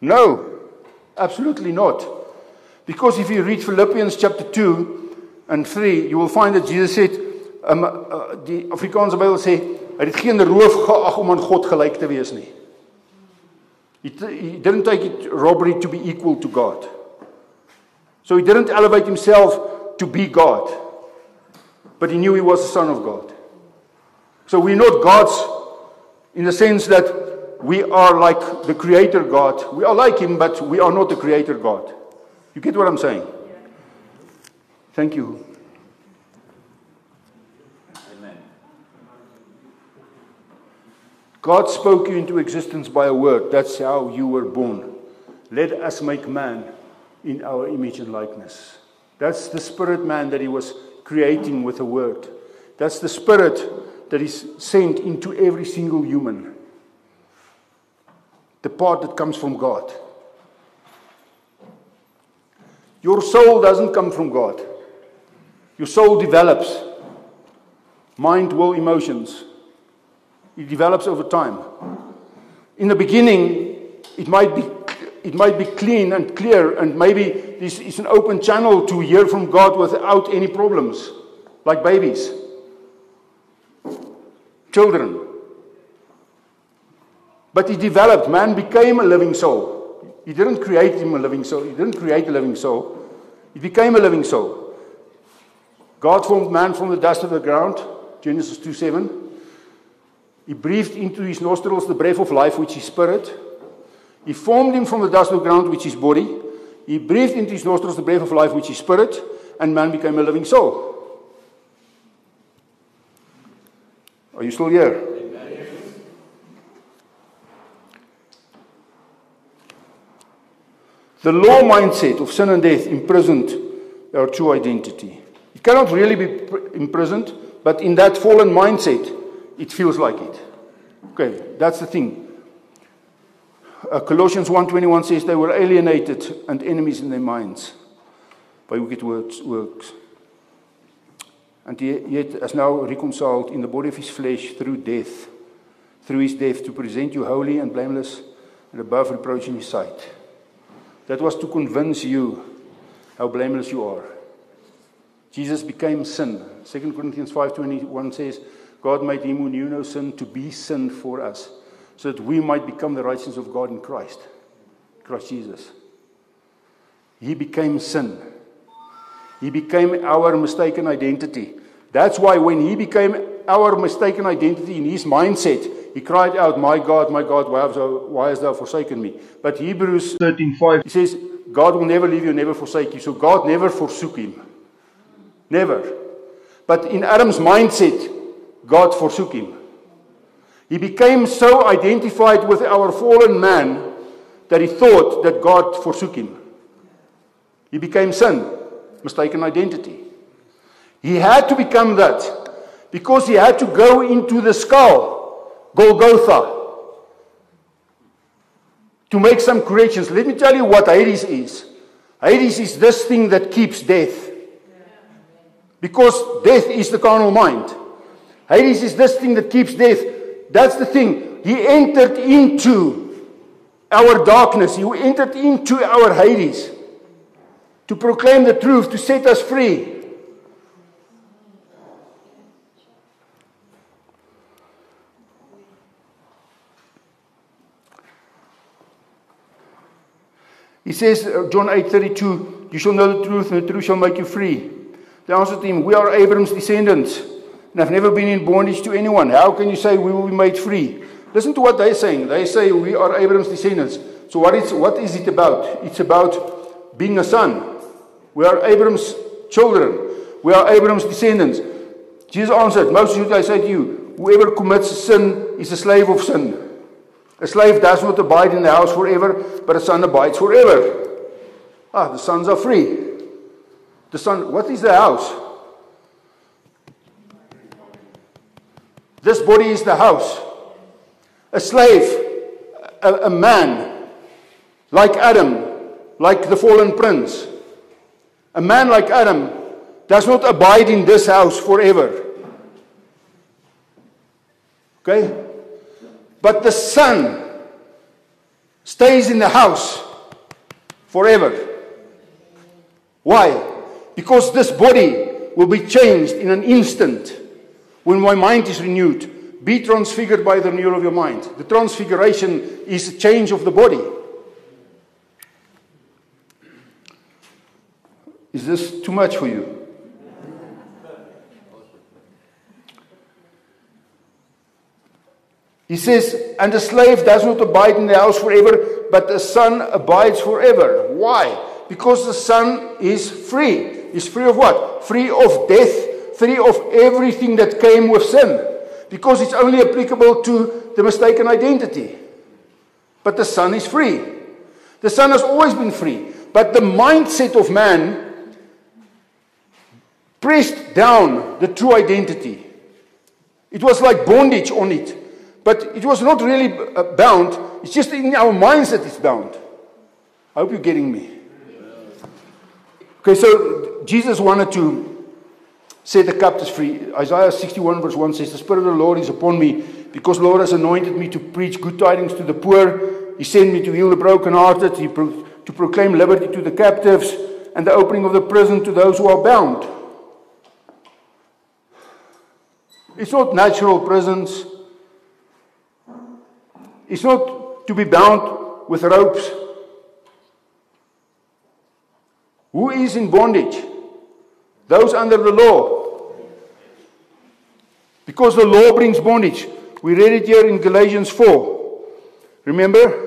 No, absolutely not. Because if you read Philippians chapter 2 and 3, you will find that Jesus said, um, uh, die Afrikaanse Bybel sê, hy het geen roof geag om aan God gelyk te wees nie. He, he didn't take it robbery to be equal to God. So he didn't elevate himself to be God. But he knew he was the son of God. So we're not gods in the sense that we are like the creator God. We are like him, but we are not the creator God. You get what I'm saying? Thank you. God spoke you into existence by a word. That's how you were born. Let us make man in our image and likeness. That's the spirit man that he was creating with a word. That's the spirit that is sent into every single human the part that comes from God. Your soul doesn't come from God. Your soul develops mind, will, emotions. It develops over time. In the beginning, it might be it might be clean and clear, and maybe this is an open channel to hear from God without any problems, like babies, children. But he developed, man became a living soul. He didn't create him a living soul. He didn't create a living soul. He became a living soul. God formed man from the dust of the ground, Genesis 2 7. He breathed into his nostrils the breath of life, which is spirit. He formed him from the dust of the ground, which is body. He breathed into his nostrils the breath of life, which is spirit, and man became a living soul. Are you still here? The law mindset of sin and death imprisoned our true identity. It cannot really be imprisoned, but in that fallen mindset, it feels like it. Okay, that's the thing. Uh, Colossians 1:21 says they were alienated and enemies in their minds by wicked words, works. And yet, as now reconciled in the body of his flesh through death, through his death, to present you holy and blameless and above reproach in his sight. That was to convince you how blameless you are. Jesus became sin. 2 Corinthians 5:21 says, God made him who knew no sin to be sin for us, so that we might become the righteousness of God in Christ. Christ Jesus. He became sin. He became our mistaken identity. That's why when he became our mistaken identity in his mindset, he cried out, My God, my God, why hast thou, why hast thou forsaken me? But Hebrews 13:5 he says, God will never leave you, never forsake you. So God never forsook him. Never. But in Adam's mindset, God forsook him. He became so identified with our fallen man that he thought that God forsook him. He became sin, mistaken identity. He had to become that because he had to go into the skull, Golgotha, to make some corrections. Let me tell you what Hades is. Hades is this thing that keeps death. Because death is the carnal mind. Hades is this thing that keeps death. That's the thing. He entered into our darkness. He entered into our Hades to proclaim the truth, to set us free. He says, uh, John 8:32, you shall know the truth, and the truth shall make you free. They answered him, We are Abraham's descendants, and have never been in bondage to anyone. How can you say we will be made free? Listen to what they're saying. They say we are Abraham's descendants. So what is, what is it about? It's about being a son. We are Abraham's children. We are Abraham's descendants. Jesus answered, Most should I say to you, whoever commits sin is a slave of sin. A slave does not abide in the house forever, but a son abides forever. Ah, the sons are free. The son, what is the house? This body is the house. A slave, a, a man, like Adam, like the fallen prince. A man like Adam does not abide in this house forever. Okay? But the son stays in the house forever. Why? Because this body will be changed in an instant when my mind is renewed. Be transfigured by the renewal of your mind. The transfiguration is a change of the body. Is this too much for you? He says, and the slave does not abide in the house forever, but the son abides forever. Why? Because the son is free. He's free of what? Free of death, free of everything that came with sin. Because it's only applicable to the mistaken identity. But the son is free. The son has always been free. But the mindset of man pressed down the true identity. It was like bondage on it. But it was not really uh, bound, it's just in our minds that it's bound. I hope you're getting me. Okay, so Jesus wanted to set the captives free. Isaiah 61, verse 1 says, The Spirit of the Lord is upon me, because the Lord has anointed me to preach good tidings to the poor. He sent me to heal the brokenhearted, to proclaim liberty to the captives, and the opening of the prison to those who are bound. It's not natural prisons. It's not to be bound with ropes. Who is in bondage? Those under the law. Because the law brings bondage. We read it here in Galatians 4. Remember?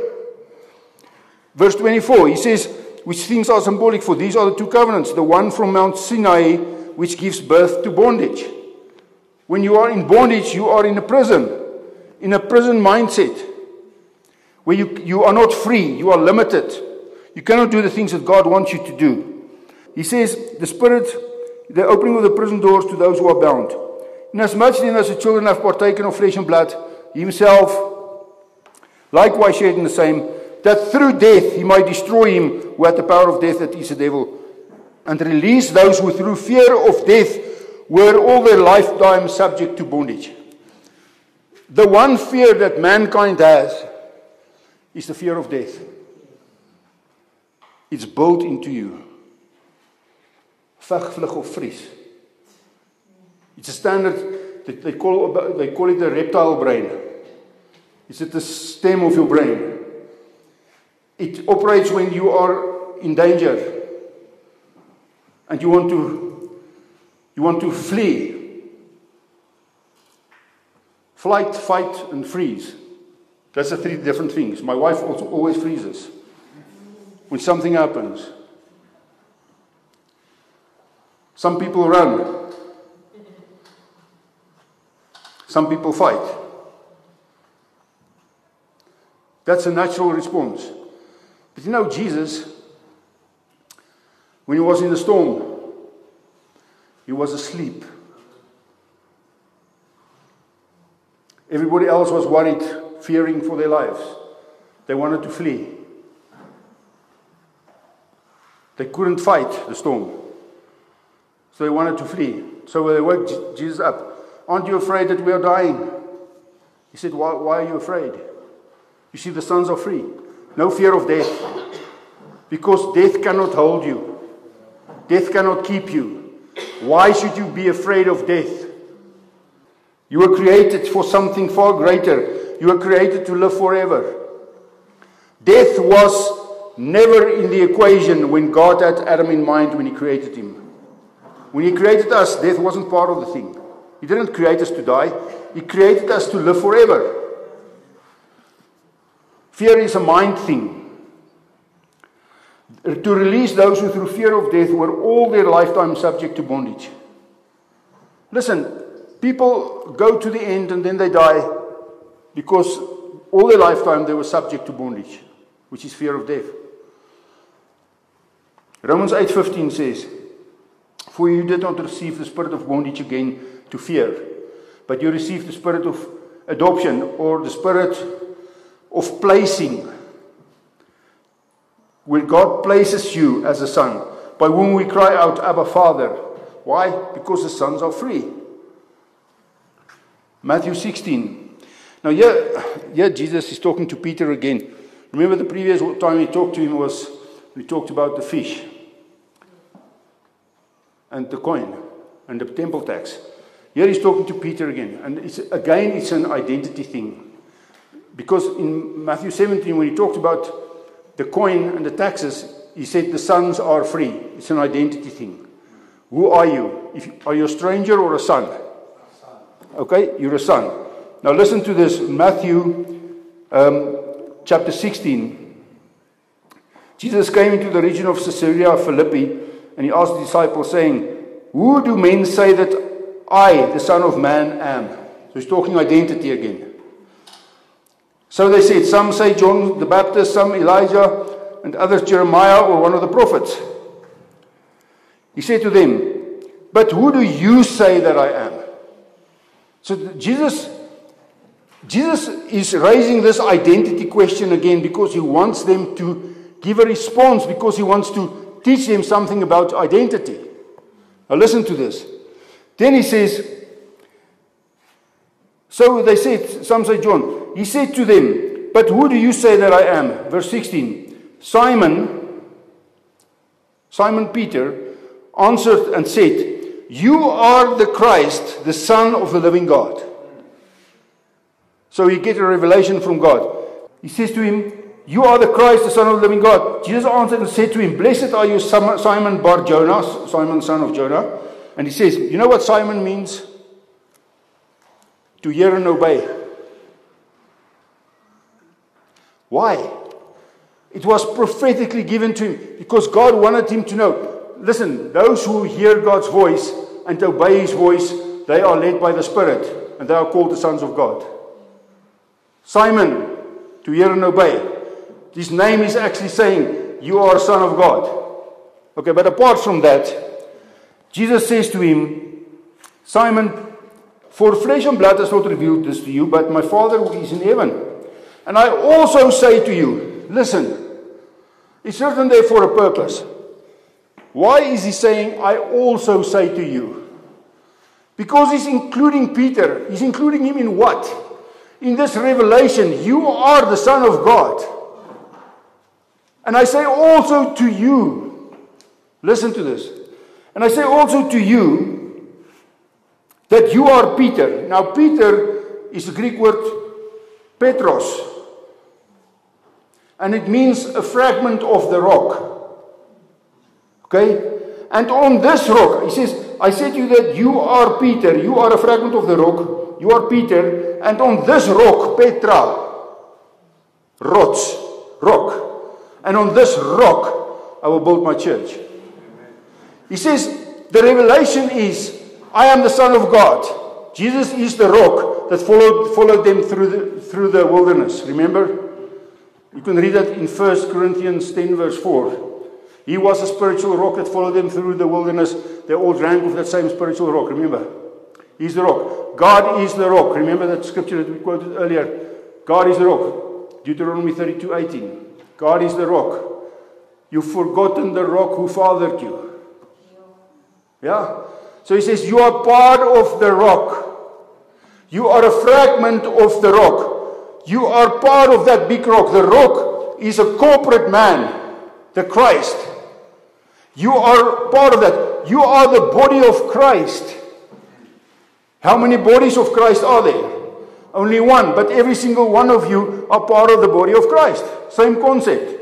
Verse 24, he says, which things are symbolic for these are the two covenants. The one from Mount Sinai, which gives birth to bondage. When you are in bondage, you are in a prison, in a prison mindset where you, you are not free, you are limited. You cannot do the things that God wants you to do. He says, the Spirit, the opening of the prison doors to those who are bound. Inasmuch then as the children have partaken of flesh and blood, himself likewise shared in the same, that through death he might destroy him who had the power of death, that is the devil, and release those who through fear of death were all their lifetime subject to bondage. The one fear that mankind has is the fear of death. It's built into you. Veg, vlug of vries. It's a standard that they call they call it the reptile brain. Is it the stem of your brain? It operates when you are in danger and you want to you want to flee. Flight, fight and freeze. That's the three different things. My wife also always freezes when something happens. Some people run. Some people fight. That's a natural response. But you know, Jesus, when he was in the storm, he was asleep. Everybody else was worried, fearing for their lives. They wanted to flee. They couldn't fight the storm. So they wanted to flee. So they woke Jesus up. Aren't you afraid that we are dying? He said, Why, why are you afraid? You see, the sons are free. No fear of death. Because death cannot hold you, death cannot keep you. Why should you be afraid of death? You were created for something far greater. You were created to live forever. Death was never in the equation when God had Adam in mind when He created him. When He created us, death wasn't part of the thing. He didn't create us to die, He created us to live forever. Fear is a mind thing. To release those who, through fear of death, were all their lifetime subject to bondage. Listen, people go to the end and then they die because all their lifetime they were subject to bondage, which is fear of death. Romans 8:15 says, "For you did not receive the spirit of bondage again to fear, but you received the spirit of adoption or the spirit of placing where God places you as a son, by whom we cry out, Abba, Father. Why? Because the sons are free. Matthew 16. Now, here, here Jesus is talking to Peter again. Remember the previous time we talked to him was we talked about the fish and the coin and the temple tax. Here he's talking to Peter again. And it's, again, it's an identity thing. Because in Matthew 17, when he talked about the coin and the taxes, he said the sons are free. It's an identity thing. Who are you? If, are you a stranger or a son? Okay, you're a son. Now listen to this Matthew um, chapter 16. Jesus came into the region of Caesarea Philippi and he asked the disciples, saying, Who do men say that I, the Son of Man, am. So he's talking identity again. So they said, some say John the Baptist, some Elijah, and others Jeremiah or one of the prophets. He said to them, But who do you say that I am? So Jesus, Jesus is raising this identity question again because he wants them to give a response, because he wants to teach them something about identity. Now listen to this. Then he says, So they said, some say John, he said to them, But who do you say that I am? Verse 16 Simon, Simon Peter, answered and said, You are the Christ, the Son of the living God. So he gets a revelation from God. He says to him, You are the Christ, the Son of the living God. Jesus answered and said to him, Blessed are you, Simon Bar Jonah, Simon, son of Jonah. And he says, You know what Simon means? To hear and obey. Why? It was prophetically given to him because God wanted him to know. Listen, those who hear God's voice and obey his voice, they are led by the Spirit and they are called the sons of God. Simon, to hear and obey. His name is actually saying, You are a son of God. Okay, but apart from that, Jesus says to him, Simon, for flesh and blood has not revealed this to you, but my Father who is in heaven. And I also say to you, listen, it's written there for a purpose. Why is he saying, I also say to you? Because he's including Peter. He's including him in what? In this revelation, you are the Son of God. And I say also to you, listen to this. And I say also to you that you are Peter. Now, Peter is the Greek word Petros. And it means a fragment of the rock. Okay? And on this rock, he says, I said to you that you are Peter. You are a fragment of the rock. You are Peter. And on this rock, Petra, rots, rock. And on this rock, I will build my church. He says, the revelation is, I am the Son of God. Jesus is the rock that followed, followed them through the, through the wilderness. Remember? You can read that in 1 Corinthians 10, verse 4. He was a spiritual rock that followed them through the wilderness. They all drank of that same spiritual rock. Remember? He's the rock. God is the rock. Remember that scripture that we quoted earlier? God is the rock. Deuteronomy 32 18. God is the rock. You've forgotten the rock who fathered you. Yeah? So he says, You are part of the rock. You are a fragment of the rock. You are part of that big rock. The rock is a corporate man, the Christ. You are part of that. You are the body of Christ. How many bodies of Christ are there? Only one, but every single one of you are part of the body of Christ. Same concept.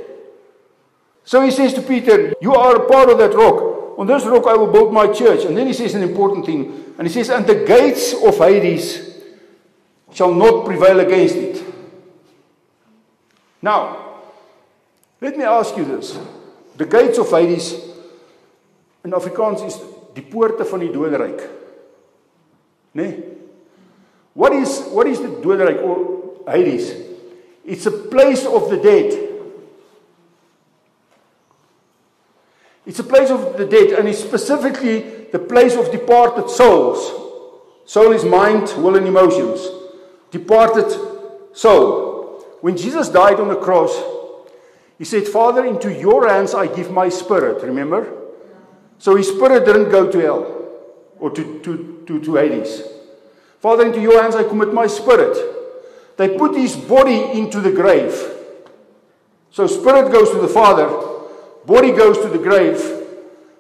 So he says to Peter, You are a part of that rock. On this rock I will build my church. And then he says an important thing. And he says, And the gates of Hades shall not prevail against it. Now, let me ask you this. The gates of Hades in Afrikaans is die poorte van die doderyk. Né? Nee? What is what is the doderyk or Hades? It's a place of the dead. It's a place of the dead and it's specifically the place of departed souls. Soul is mind, will and emotions. Departed soul. When Jesus died on the cross, he said, "Father, into your hands I give my spirit." Remember? So his spirit didn't go to hell or to to to to Hades. Father, into your hands I commit my spirit. They put his body into the grave. So spirit goes to the Father, body goes to the grave.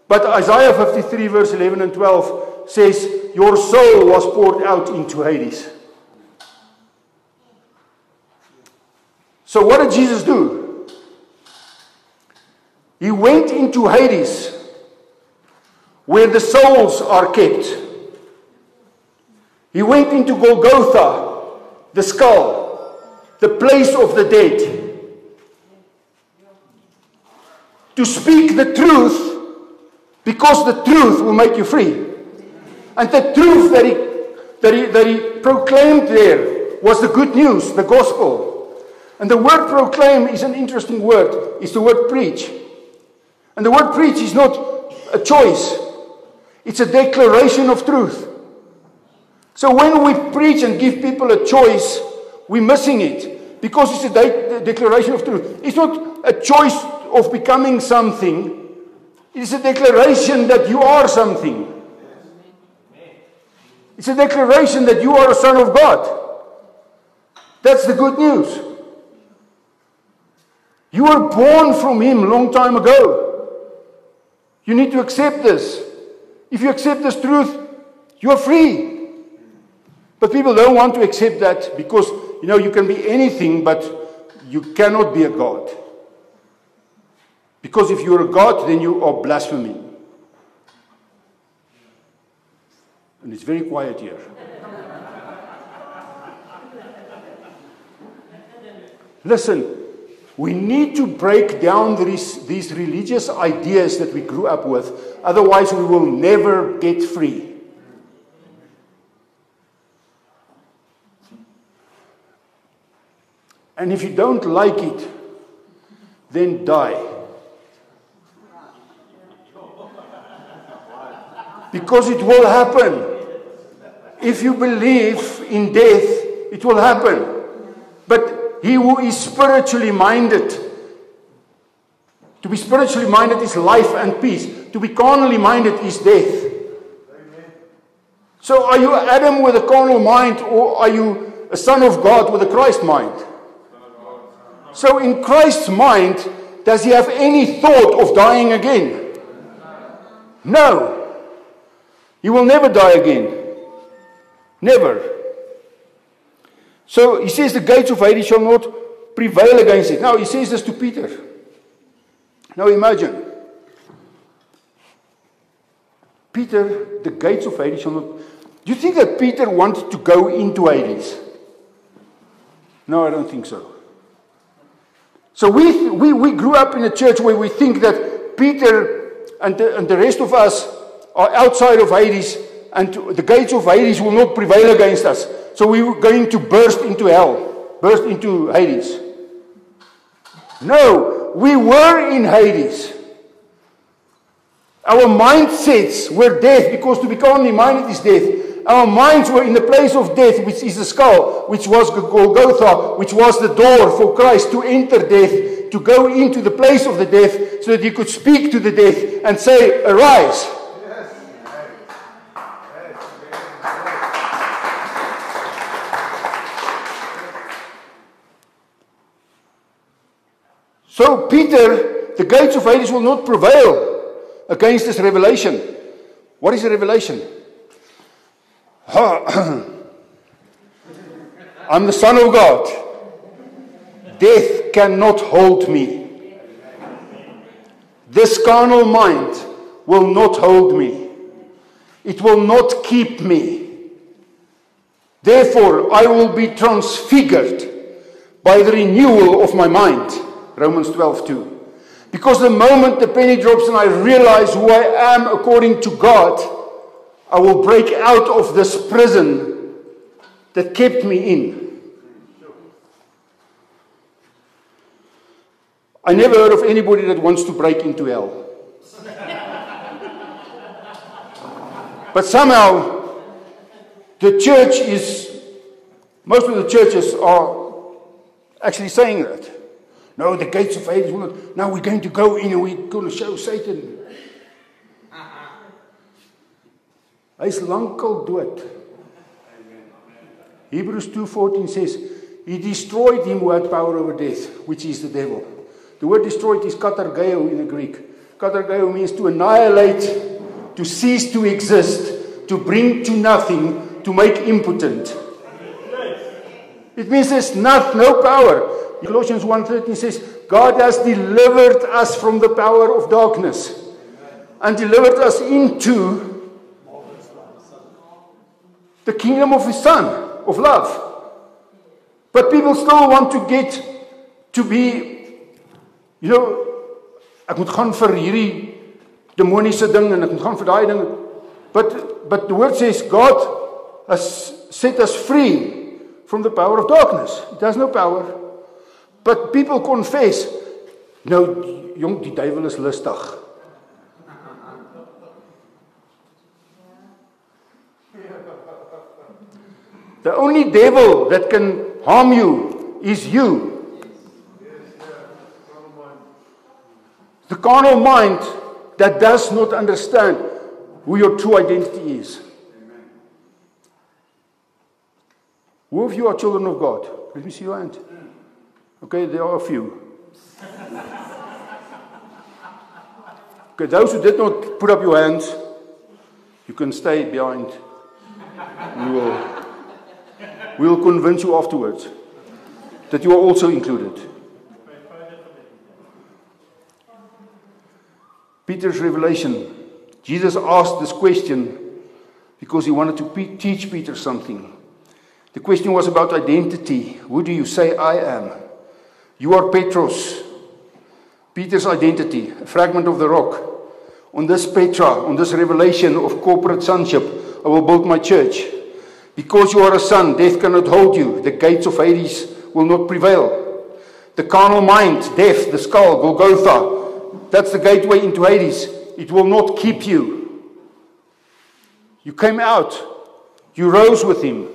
But Isaiah 53, verse 11 and 12 says, Your soul was poured out into Hades. So, what did Jesus do? He went into Hades, where the souls are kept. He went into Golgotha, the skull, the place of the dead, to speak the truth because the truth will make you free. And the truth that he, that he, that he proclaimed there was the good news, the gospel. And the word proclaim is an interesting word. It's the word preach. And the word preach is not a choice, it's a declaration of truth. So when we preach and give people a choice, we're missing it because it's a de- declaration of truth. It's not a choice of becoming something, it's a declaration that you are something. It's a declaration that you are a son of God. That's the good news. You were born from Him long time ago. You need to accept this. If you accept this truth, you are free. But people don't want to accept that because, you know, you can be anything, but you cannot be a God. Because if you're a God, then you are blaspheming. And it's very quiet here. Listen, we need to break down these, these religious ideas that we grew up with. Otherwise, we will never get free. And if you don't like it, then die. Because it will happen. If you believe in death, it will happen. But he who is spiritually minded, to be spiritually minded is life and peace. To be carnally minded is death. So are you Adam with a carnal mind or are you a son of God with a Christ mind? So, in Christ's mind, does he have any thought of dying again? No. He will never die again. Never. So, he says the gates of Hades shall not prevail against it. Now, he says this to Peter. Now, imagine. Peter, the gates of Hades shall not. Do you think that Peter wanted to go into Hades? No, I don't think so. So we, we, we grew up in a church where we think that Peter and the, and the rest of us are outside of Hades and the gates of Hades will not prevail against us. So we were going to burst into hell, burst into Hades. No, we were in Hades. Our mindsets were death because to be carnally minded is death. Our minds were in the place of death, which is the skull, which was Golgotha, which was the door for Christ to enter death, to go into the place of the death, so that he could speak to the death and say, Arise. So, Peter, the gates of Hades will not prevail against this revelation. What is a revelation? [CLEARS THROAT] I'm the Son of God. Death cannot hold me. This carnal mind will not hold me. It will not keep me. Therefore, I will be transfigured by the renewal of my mind. Romans 12 2. Because the moment the penny drops and I realize who I am according to God, I will break out of this prison that kept me in. I never heard of anybody that wants to break into hell. [LAUGHS] but somehow, the church is, most of the churches are actually saying that. No, the gates of Hades will not. Now we're going to go in and we're going to show Satan Hy's lankal dood. Hebrews 2:14 says he destroyed him who had power over death, which is the devil. The word destroyed is katargeo in the Greek. Katargeo means to annihilate, to cease to exist, to bring to nothing, to make impotent. It means there's not, no power. Colossians 1:13 says, God has delivered us from the power of darkness and delivered us into the kingdom of his son, of love. But people still want to get to be, you know, ek moet gaan vir hierdie demoniese ding en ek moet gaan vir daai ding. But but the word says God has set us free from the power of darkness. It has no power. But people confess, nou jong, die duiwel is lustig. The only devil that can harm you is you. The carnal mind that does not understand who your true identity is. Who of you are children of God? Let me see your hand. Okay, there are a few. Okay, those who did not put up your hands, you can stay behind. You will We will convince you afterwards that you are also included. Peter's revelation. Jesus asked this question because he wanted to teach Peter something. The question was about identity. Who do you say I am? You are Petros. Peter's identity, a fragment of the rock. On this Petra, on this revelation of corporate sonship, I will build my church. Because you are a son, death cannot hold you. The gates of Hades will not prevail. The carnal mind, death, the skull, Golgotha, that's the gateway into Hades. It will not keep you. You came out. You rose with him.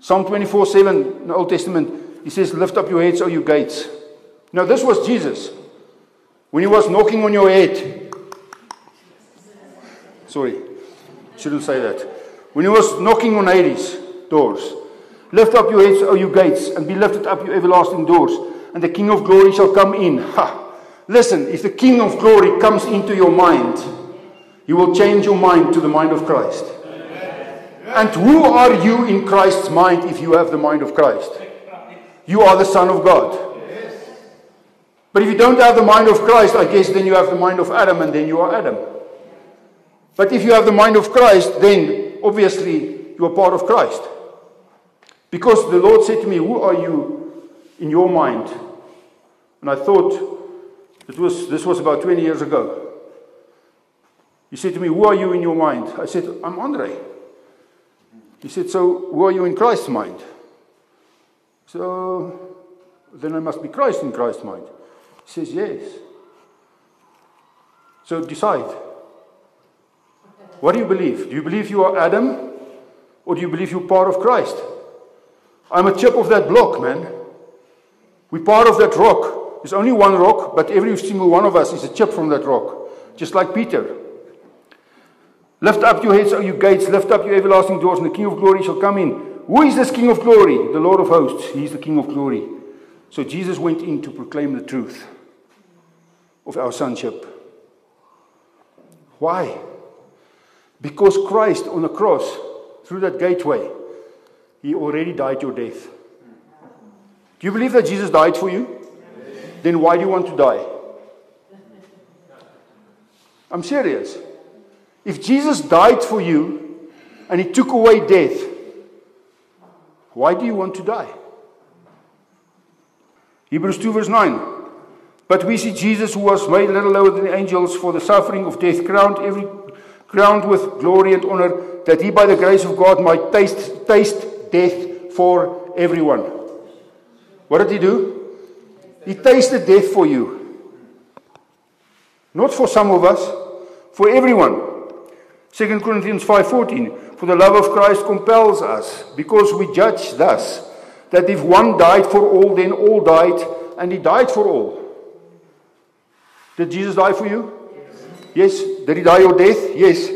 Psalm 24 7 in the Old Testament, he says, Lift up your heads, O you gates. Now, this was Jesus. When he was knocking on your head. Sorry, shouldn't say that. When he was knocking on Hades' doors, lift up your heads, O you gates, and be lifted up, you everlasting doors, and the King of glory shall come in. Ha! Listen, if the King of glory comes into your mind, he will change your mind to the mind of Christ. And who are you in Christ's mind if you have the mind of Christ? You are the Son of God. But if you don't have the mind of Christ, I guess then you have the mind of Adam, and then you are Adam. But if you have the mind of Christ, obviously you are part of Christ. Because the Lord said to me, Who are you in your mind? And I thought, it was, this was about 20 years ago. He said to me, Who are you in your mind? I said, I'm Andre. He said, So who are you in Christ's mind? So then I must be Christ in Christ's mind. He says, Yes. So decide. What do you believe? Do you believe you are Adam? Or do you believe you're part of Christ? I'm a chip of that block, man. We're part of that rock. There's only one rock, but every single one of us is a chip from that rock. Just like Peter. Lift up your heads, O you gates, lift up your everlasting doors, and the King of glory shall come in. Who is this King of glory? The Lord of hosts. He is the King of glory. So Jesus went in to proclaim the truth of our sonship. Why? Because Christ on the cross, through that gateway, he already died your death. Do you believe that Jesus died for you? Then why do you want to die? I'm serious. If Jesus died for you and he took away death, why do you want to die? Hebrews 2, verse 9. But we see Jesus, who was made a little lower than the angels for the suffering of death, crowned every crowned with glory and honor, that he by the grace of God might taste taste death for everyone. What did he do? He tasted death for you. Not for some of us, for everyone. 2 Corinthians 5:14 For the love of Christ compels us because we judge thus that if one died for all then all died and he died for all. Did Jesus die for you? Yes. Did he die your death? Yes.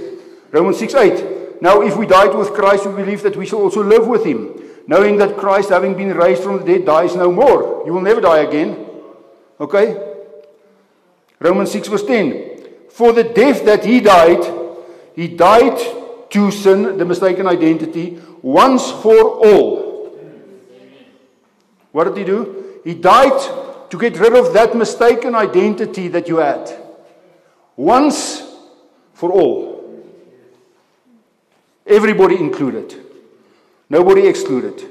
Romans 6 8. Now if we died with Christ we believe that we shall also live with him knowing that Christ having been raised from the dead dies no more. You will never die again. Okay? Romans 6 verse 10 For the death that he died He died to sin, the mistaken identity, once for all. What did he do? He died to get rid of that mistaken identity that you had. Once for all. Everybody included. Nobody excluded.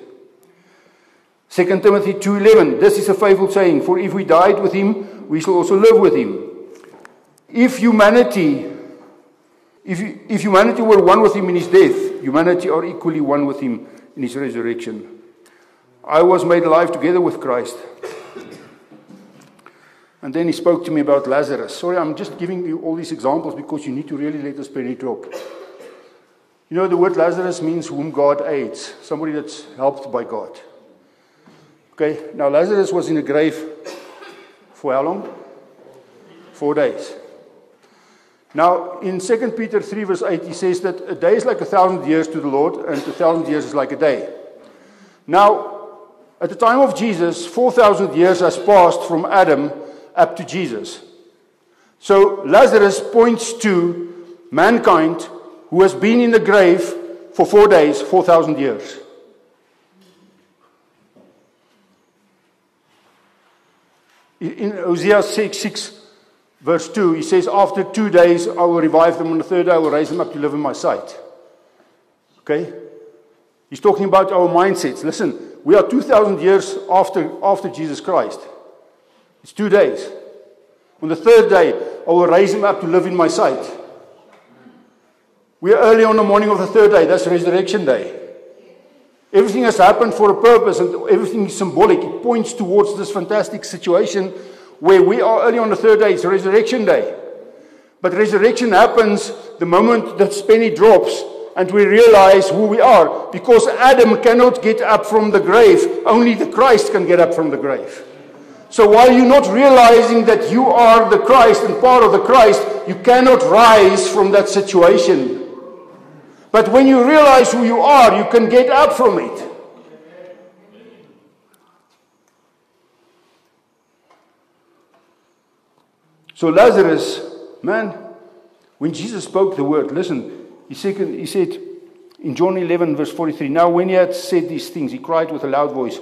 2 Timothy 2:11 This is a faithful saying for if we died with him we shall also live with him. If humanity If, if humanity were one with him in his death, humanity are equally one with him in his resurrection. I was made alive together with Christ. And then he spoke to me about Lazarus. Sorry, I'm just giving you all these examples because you need to really let the Spirit drop. You know, the word Lazarus means whom God aids, somebody that's helped by God. Okay, now Lazarus was in a grave for how long? Four days. Now, in 2 Peter 3, verse 8, he says that a day is like a thousand years to the Lord, and a thousand years is like a day. Now, at the time of Jesus, 4,000 years has passed from Adam up to Jesus. So, Lazarus points to mankind who has been in the grave for four days, 4,000 years. In Hosea 6, 6 verse 2, he says, After two days I will revive them, on the third day I will raise them up to live in my sight. Okay? He's talking about our mindsets. Listen, we are 2,000 years after, after Jesus Christ. It's two days. On the third day, I will raise him up to live in my sight. We are early on the morning of the third day. That's resurrection day. Everything has happened for a purpose and everything is symbolic. It points towards this fantastic situation where we are early on the third day, it's resurrection day. But resurrection happens the moment that penny drops and we realize who we are. Because Adam cannot get up from the grave, only the Christ can get up from the grave. So while you're not realizing that you are the Christ and part of the Christ, you cannot rise from that situation. But when you realize who you are, you can get up from it. So Lazarus, man, when Jesus spoke the word, listen, he said, he said in John 11, verse 43, Now when he had said these things, he cried with a loud voice,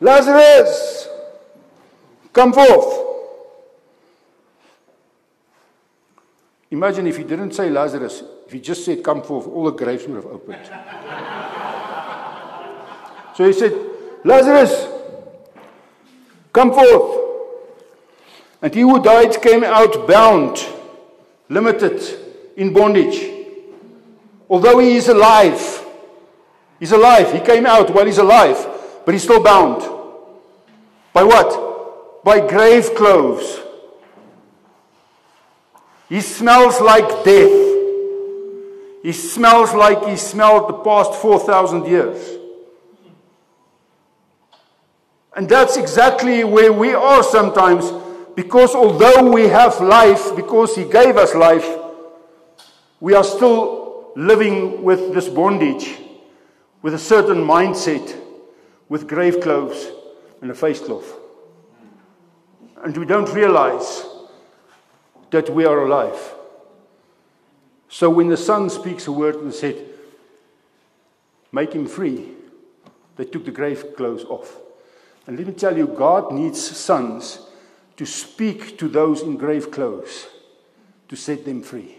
Lazarus, come forth. Imagine if he didn't say Lazarus, if he just said, Come forth, all the graves would have opened. [LAUGHS] so he said, Lazarus, come forth. And he who died came out bound, limited, in bondage. Although he is alive, he's alive. He came out while he's alive, but he's still bound. By what? By grave clothes. He smells like death. He smells like he smelled the past 4,000 years. And that's exactly where we are sometimes, because although we have life, because He gave us life, we are still living with this bondage, with a certain mindset, with grave clothes and a face cloth. And we don't realize that we are alive. So when the Son speaks a word and said, Make him free, they took the grave clothes off. And let me tell you, God needs sons to speak to those in grave clothes to set them free.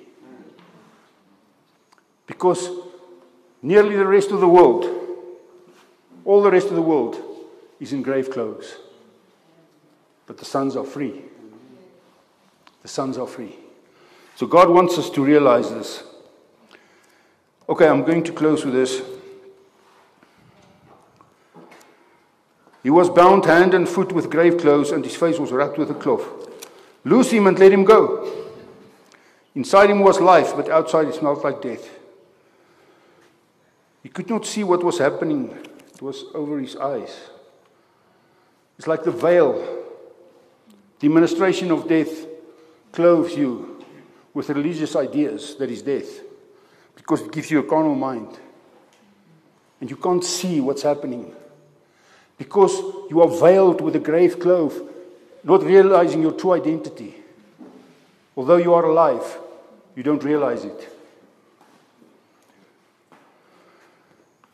Because nearly the rest of the world, all the rest of the world, is in grave clothes. But the sons are free. The sons are free. So God wants us to realize this. Okay, I'm going to close with this. He was bound hand and foot with grave clothes, and his face was wrapped with a cloth. Loose him and let him go. Inside him was life, but outside it smelled like death. He could not see what was happening, it was over his eyes. It's like the veil. The administration of death clothes you with religious ideas that is death because it gives you a carnal mind. And you can't see what's happening because you are veiled with a grave cloth, not realizing your true identity. Although you are alive, you don't realize it.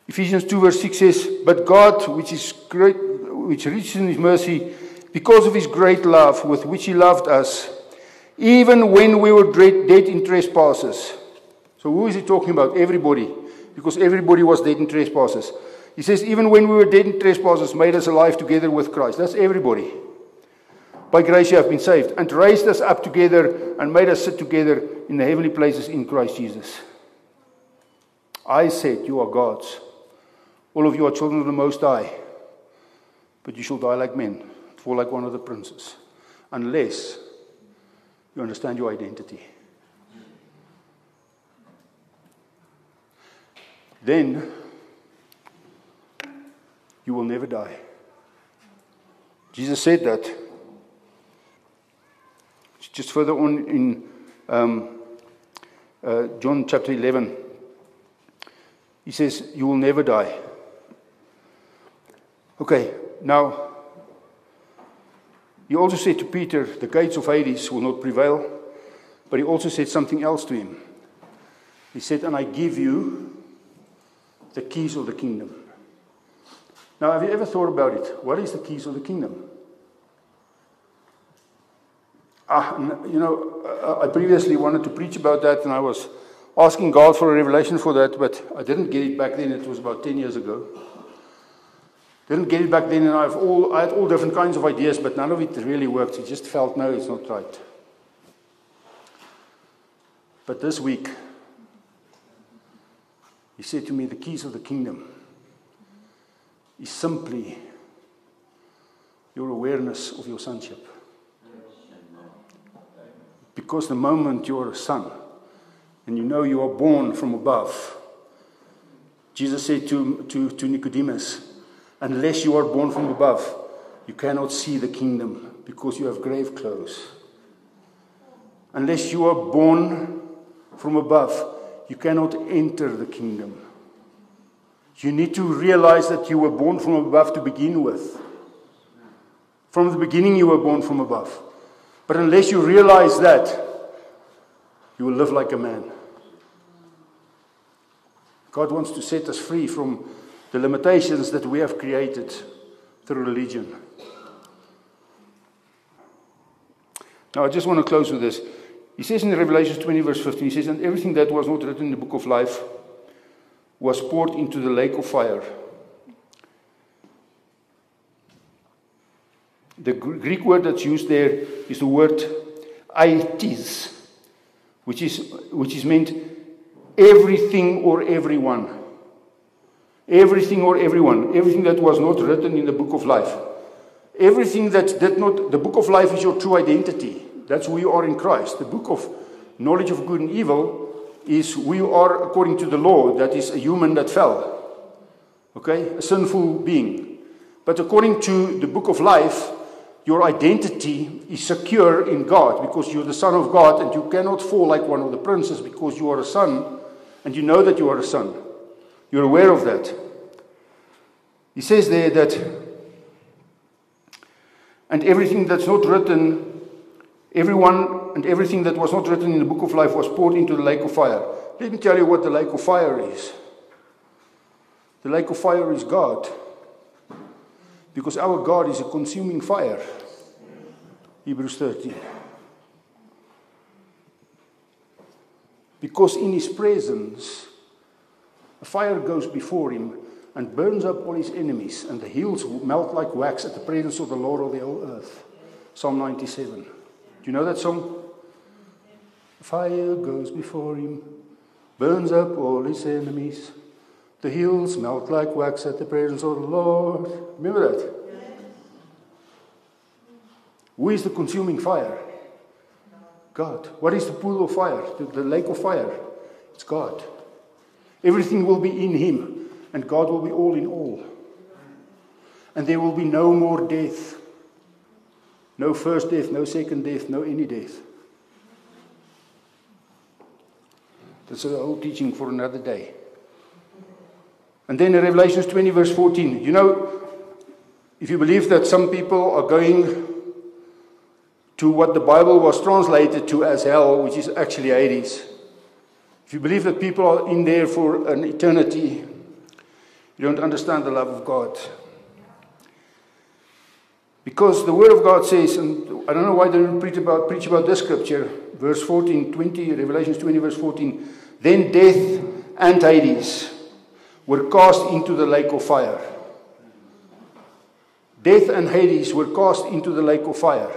Ephesians 2 verse 6 says, But God, which is great, which rich in his mercy, because of his great love with which he loved us, even when we were dead in trespasses. So who is he talking about? Everybody. Because everybody was dead in trespasses. He says, even when we were dead in trespasses, made us alive together with Christ. That's everybody. By grace you have been saved. And raised us up together and made us sit together in the heavenly places in Christ Jesus. I said, You are God's. All of you are children of the Most High. But you shall die like men, fall like one of the princes, unless you understand your identity. Then you will never die. Jesus said that. Just further on in um, uh, John chapter 11, he says, You will never die. Okay, now, he also said to Peter, The gates of Hades will not prevail. But he also said something else to him. He said, And I give you the keys of the kingdom. Now, have you ever thought about it? What is the keys of the kingdom? Ah, you know, I previously wanted to preach about that, and I was asking God for a revelation for that, but I didn't get it back then. It was about 10 years ago. Didn't get it back then, and I've all, I had all different kinds of ideas, but none of it really worked. It just felt, no, it's not right. But this week, he said to me, the keys of the kingdom is simply your awareness of your sonship. Because the moment you're a son and you know you are born from above, Jesus said to, to, to Nicodemus, unless you are born from above, you cannot see the kingdom because you have grave clothes. Unless you are born from above, you cannot enter the kingdom. You need to realize that you were born from above to begin with. From the beginning, you were born from above. But unless you realize that, you will live like a man. God wants to set us free from the limitations that we have created through religion. Now, I just want to close with this. He says in Revelation 20, verse 15, he says, And everything that was not written in the book of life was poured into the lake of fire. The Greek word that's used there is the word aitis, which is, which is meant everything or everyone. Everything or everyone. Everything that was not written in the book of life. Everything that did not, the book of life is your true identity. That's who you are in Christ. The book of knowledge of good and evil is we are, according to the law, that is a human that fell. Okay? A sinful being. But according to the book of life, your identity is secure in God because you're the son of God and you cannot fall like one of the princes because you are a son and you know that you are a son. You're aware of that. He says there that, and everything that's not written, everyone and everything that was not written in the book of life was poured into the lake of fire. Let me tell you what the lake of fire is. The lake of fire is God. Because our God is a consuming fire. Hebrews 13. Because in his presence, a fire goes before him and burns up all his enemies, and the hills melt like wax at the presence of the Lord of the whole earth. Psalm 97. Do you know that song? Fire goes before him, burns up all his enemies. The hills melt like wax at the presence of the Lord. Remember that? Who is the consuming fire? God. What is the pool of fire? The, the lake of fire? It's God. Everything will be in Him, and God will be all in all. And there will be no more death. No first death, no second death, no any death. That's a whole teaching for another day. And then in Revelations 20, verse 14, you know, if you believe that some people are going to what the Bible was translated to as hell, which is actually Hades, if you believe that people are in there for an eternity, you don't understand the love of God. Because the Word of God says, and I don't know why they don't preach about, preach about this scripture, verse 14, 20, Revelations 20, verse 14. Then death and Hades were cast into the lake of fire. Death and Hades were cast into the lake of fire.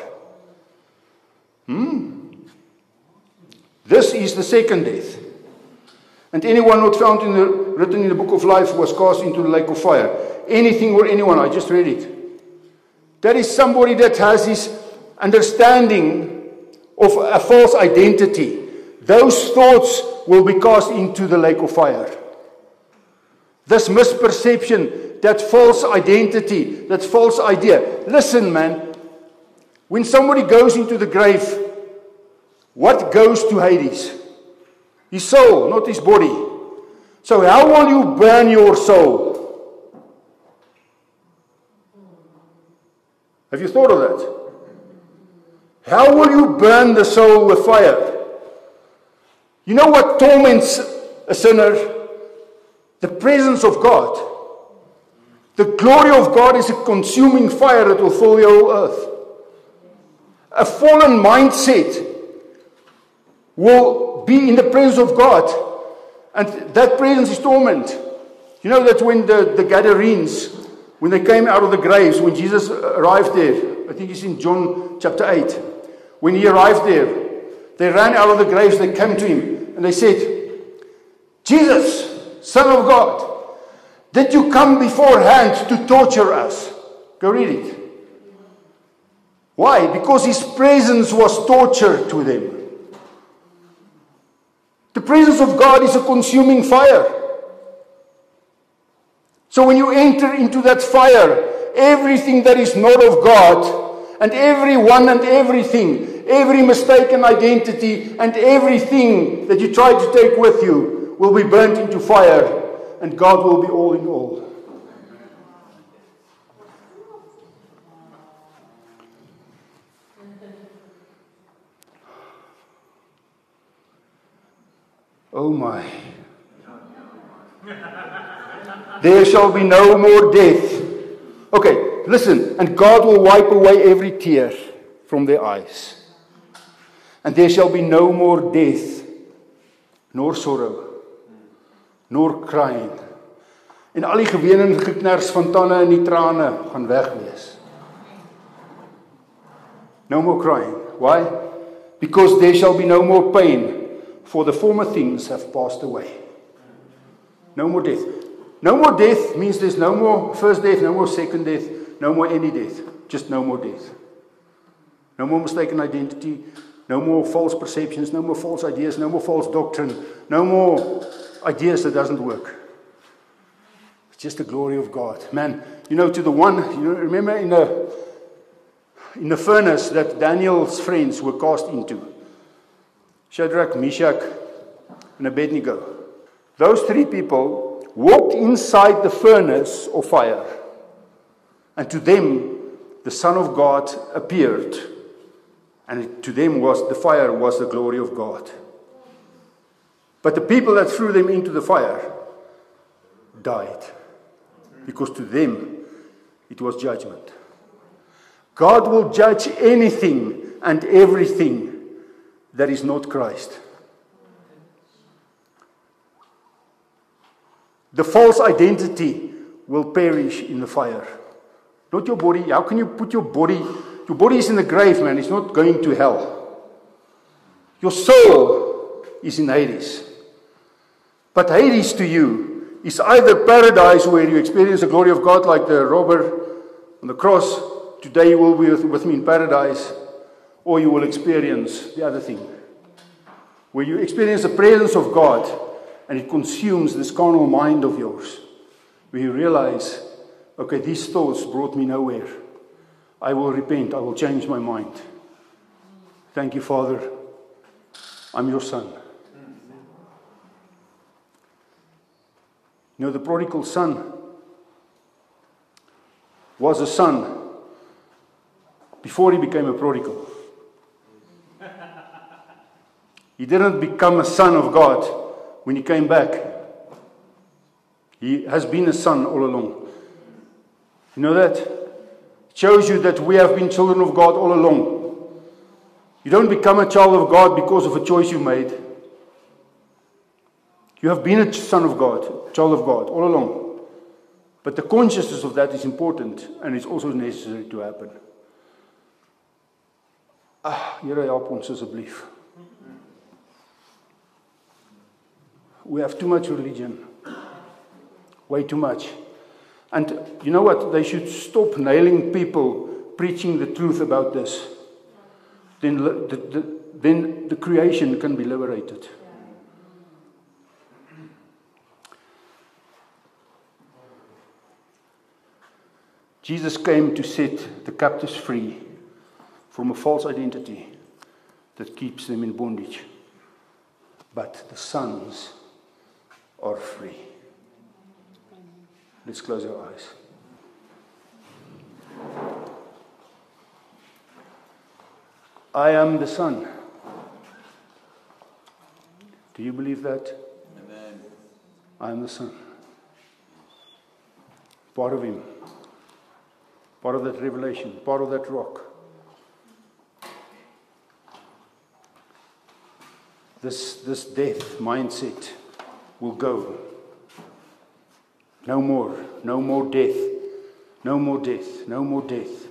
Hmm? This is the second death. And anyone not found in the, written in the book of life was cast into the lake of fire. Anything or anyone, I just read it. That is somebody that has this understanding of a false identity. Those thoughts will be cast into the lake of fire. This misperception, that false identity, that false idea. Listen, man. When somebody goes into the grave, what goes to Hades? His soul, not his body. So, how will you burn your soul? Have you thought of that? How will you burn the soul with fire? You know what torments a sinner? The presence of God. The glory of God is a consuming fire that will fill the whole earth. A fallen mindset will be in the presence of God, and that presence is torment. You know that when the, the Gadarenes, when they came out of the graves, when Jesus arrived there, I think it's in John chapter 8, when he arrived there, they ran out of the graves, they came to him, and they said, Jesus, Son of God, did you come beforehand to torture us? Go read it. Why? Because his presence was torture to them. The presence of God is a consuming fire. So when you enter into that fire, everything that is not of God, and everyone and everything, every mistaken identity, and everything that you try to take with you will be burnt into fire, and God will be all in all. Oh my. There shall be no more death. Okay, listen. And God will wipe away every tear from their eyes. And there shall be no more death, nor sorrow, nor crying. En al die geween en geknars van tande en die trane gaan weg wees. No more crying. Why? Because there shall be no more pain, for the former things have passed away. No more death. No more death means there's no more first death, no more second death, no more any death. Just no more death. No more mistaken identity, No more false perceptions, no more false ideas, no more false doctrine, no more ideas that doesn't work. It's just the glory of God. Man, you know, to the one, you remember in the in the furnace that Daniel's friends were cast into. Shadrach, Meshach, and Abednego. Those three people walked inside the furnace of fire. And to them, the Son of God appeared. And to them was the fire was the glory of God. But the people that threw them into the fire died. Because to them it was judgment. God will judge anything and everything that is not Christ. The false identity will perish in the fire. Not your body. How can you put your body? Your body is in the grave, man. It's not going to hell. Your soul is in Hades. But Hades to you is either paradise where you experience the glory of God like the robber on the cross. Today you will be with, with me in paradise. Or you will experience the other thing. Where you experience the presence of God and it consumes this carnal mind of yours. Where you realize, okay, these thoughts brought me nowhere. I will repent. I will change my mind. Thank you, Father. I'm your son. You know, the prodigal son was a son before he became a prodigal. He didn't become a son of God when he came back, he has been a son all along. You know that? It shows you that we have been children of God all along. You don't become a child of God because of a choice you made. You have been a son of God, child of God, all along. But the consciousness of that is important and it's also necessary to happen. Ah, Here help ons asseblief. We have too much religion. Way too much. And you know what? They should stop nailing people preaching the truth about this. Then the, the, then the creation can be liberated. Jesus came to set the captives free from a false identity that keeps them in bondage. But the sons are free. Let's close our eyes. I am the Son. Do you believe that? Amen. I am the Son. Part of Him. Part of that revelation. Part of that rock. This, this death mindset will go. No more, no more death, no more death, no more death.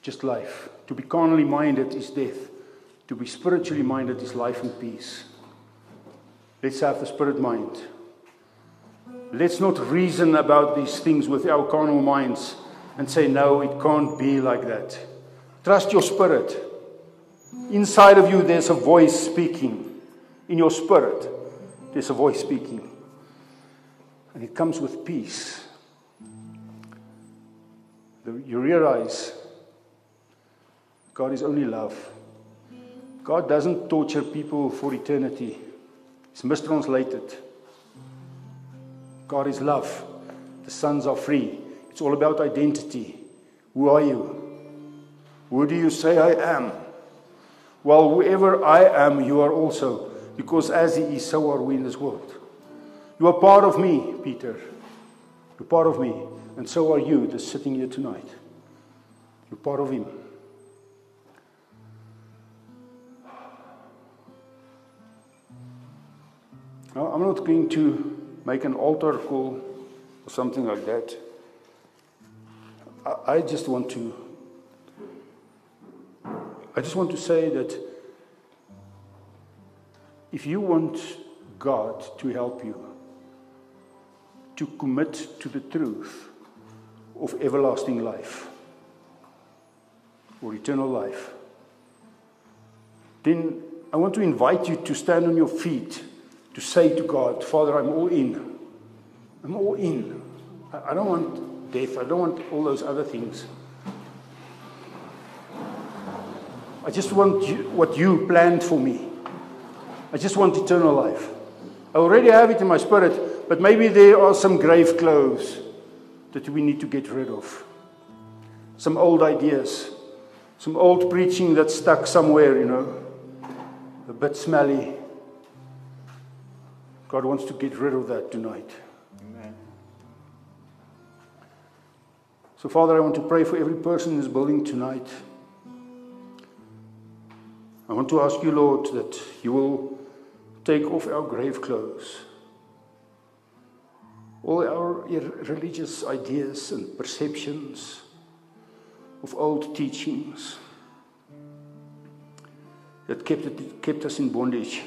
Just life. To be carnally minded is death. To be spiritually minded is life and peace. Let's have the spirit mind. Let's not reason about these things with our carnal minds and say, no, it can't be like that. Trust your spirit. Inside of you, there's a voice speaking. In your spirit, there's a voice speaking. And it comes with peace. You realize God is only love. God doesn't torture people for eternity, it's mistranslated. God is love. The sons are free. It's all about identity. Who are you? Who do you say I am? Well, whoever I am, you are also, because as He is, so are we in this world. You are part of me, Peter. You're part of me, and so are you that's sitting here tonight. You're part of Him. Now, I'm not going to make an altar call or something like that. I just want to I just want to say that if you want God to help you to commit to the truth of everlasting life, or eternal life, then I want to invite you to stand on your feet to say to God, Father, I'm all in. I'm all in. I don't want death. I don't want all those other things. I just want you, what you planned for me. I just want eternal life. I already have it in my spirit, but maybe there are some grave clothes that we need to get rid of. Some old ideas, some old preaching that's stuck somewhere, you know, a bit smelly. God wants to get rid of that tonight. Amen. So, Father, I want to pray for every person in this building tonight. I want to ask you, Lord, that you will take off our grave clothes, all our religious ideas and perceptions of old teachings that kept, it, kept us in bondage.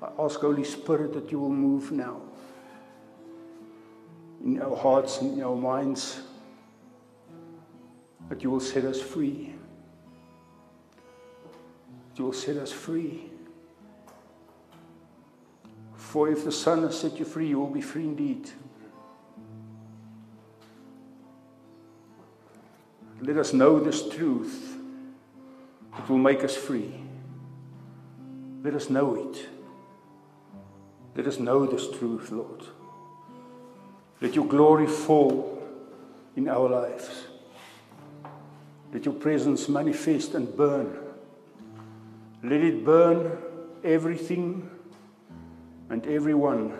I ask, Holy Spirit, that you will move now in our hearts and in our minds, that you will set us free you will set us free. For if the Son has set you free, you will be free indeed. Let us know this truth. It will make us free. Let us know it. Let us know this truth, Lord. Let your glory fall in our lives. Let your presence manifest and burn let it burn everything and everyone,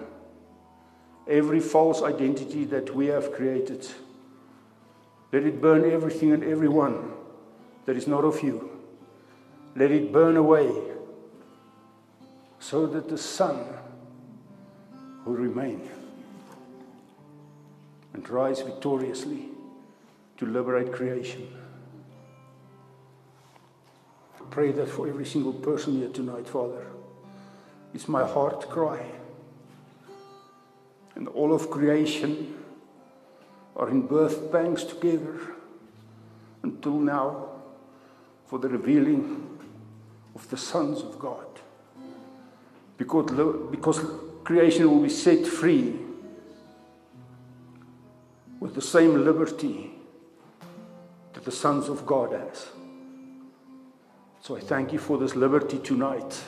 every false identity that we have created. Let it burn everything and everyone that is not of you. Let it burn away so that the son will remain and rise victoriously to liberate creation pray that for every single person here tonight, Father. It's my heart cry. And all of creation are in birth pangs together until now for the revealing of the sons of God. Because, because creation will be set free with the same liberty that the sons of God has. So I thank you for this liberty tonight.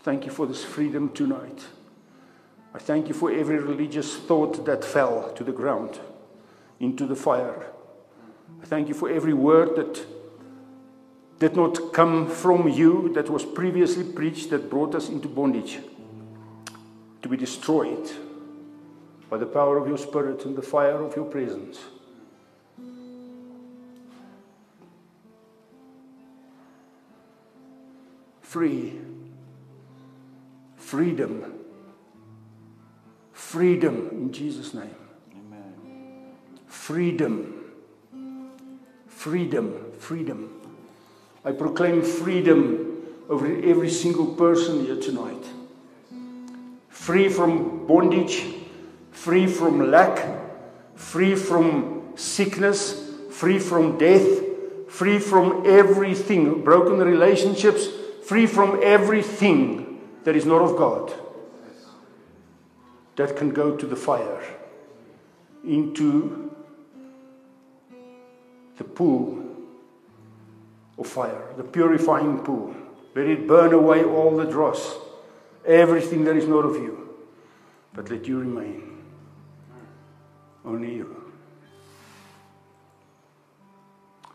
Thank you for this freedom tonight. I thank you for every religious thought that fell to the ground, into the fire. I thank you for every word that did not come from you, that was previously preached, that brought us into bondage, to be destroyed by the power of your Spirit and the fire of your presence. Free. Freedom. Freedom in Jesus' name. Amen. Freedom. Freedom. Freedom. I proclaim freedom over every single person here tonight. Free from bondage, free from lack, free from sickness, free from death, free from everything, broken relationships, free from everything that is not of God, that can go to the fire, into the pool of fire, the purifying pool. Let it burn away all the dross, everything that is not of you, but let you remain. Only you.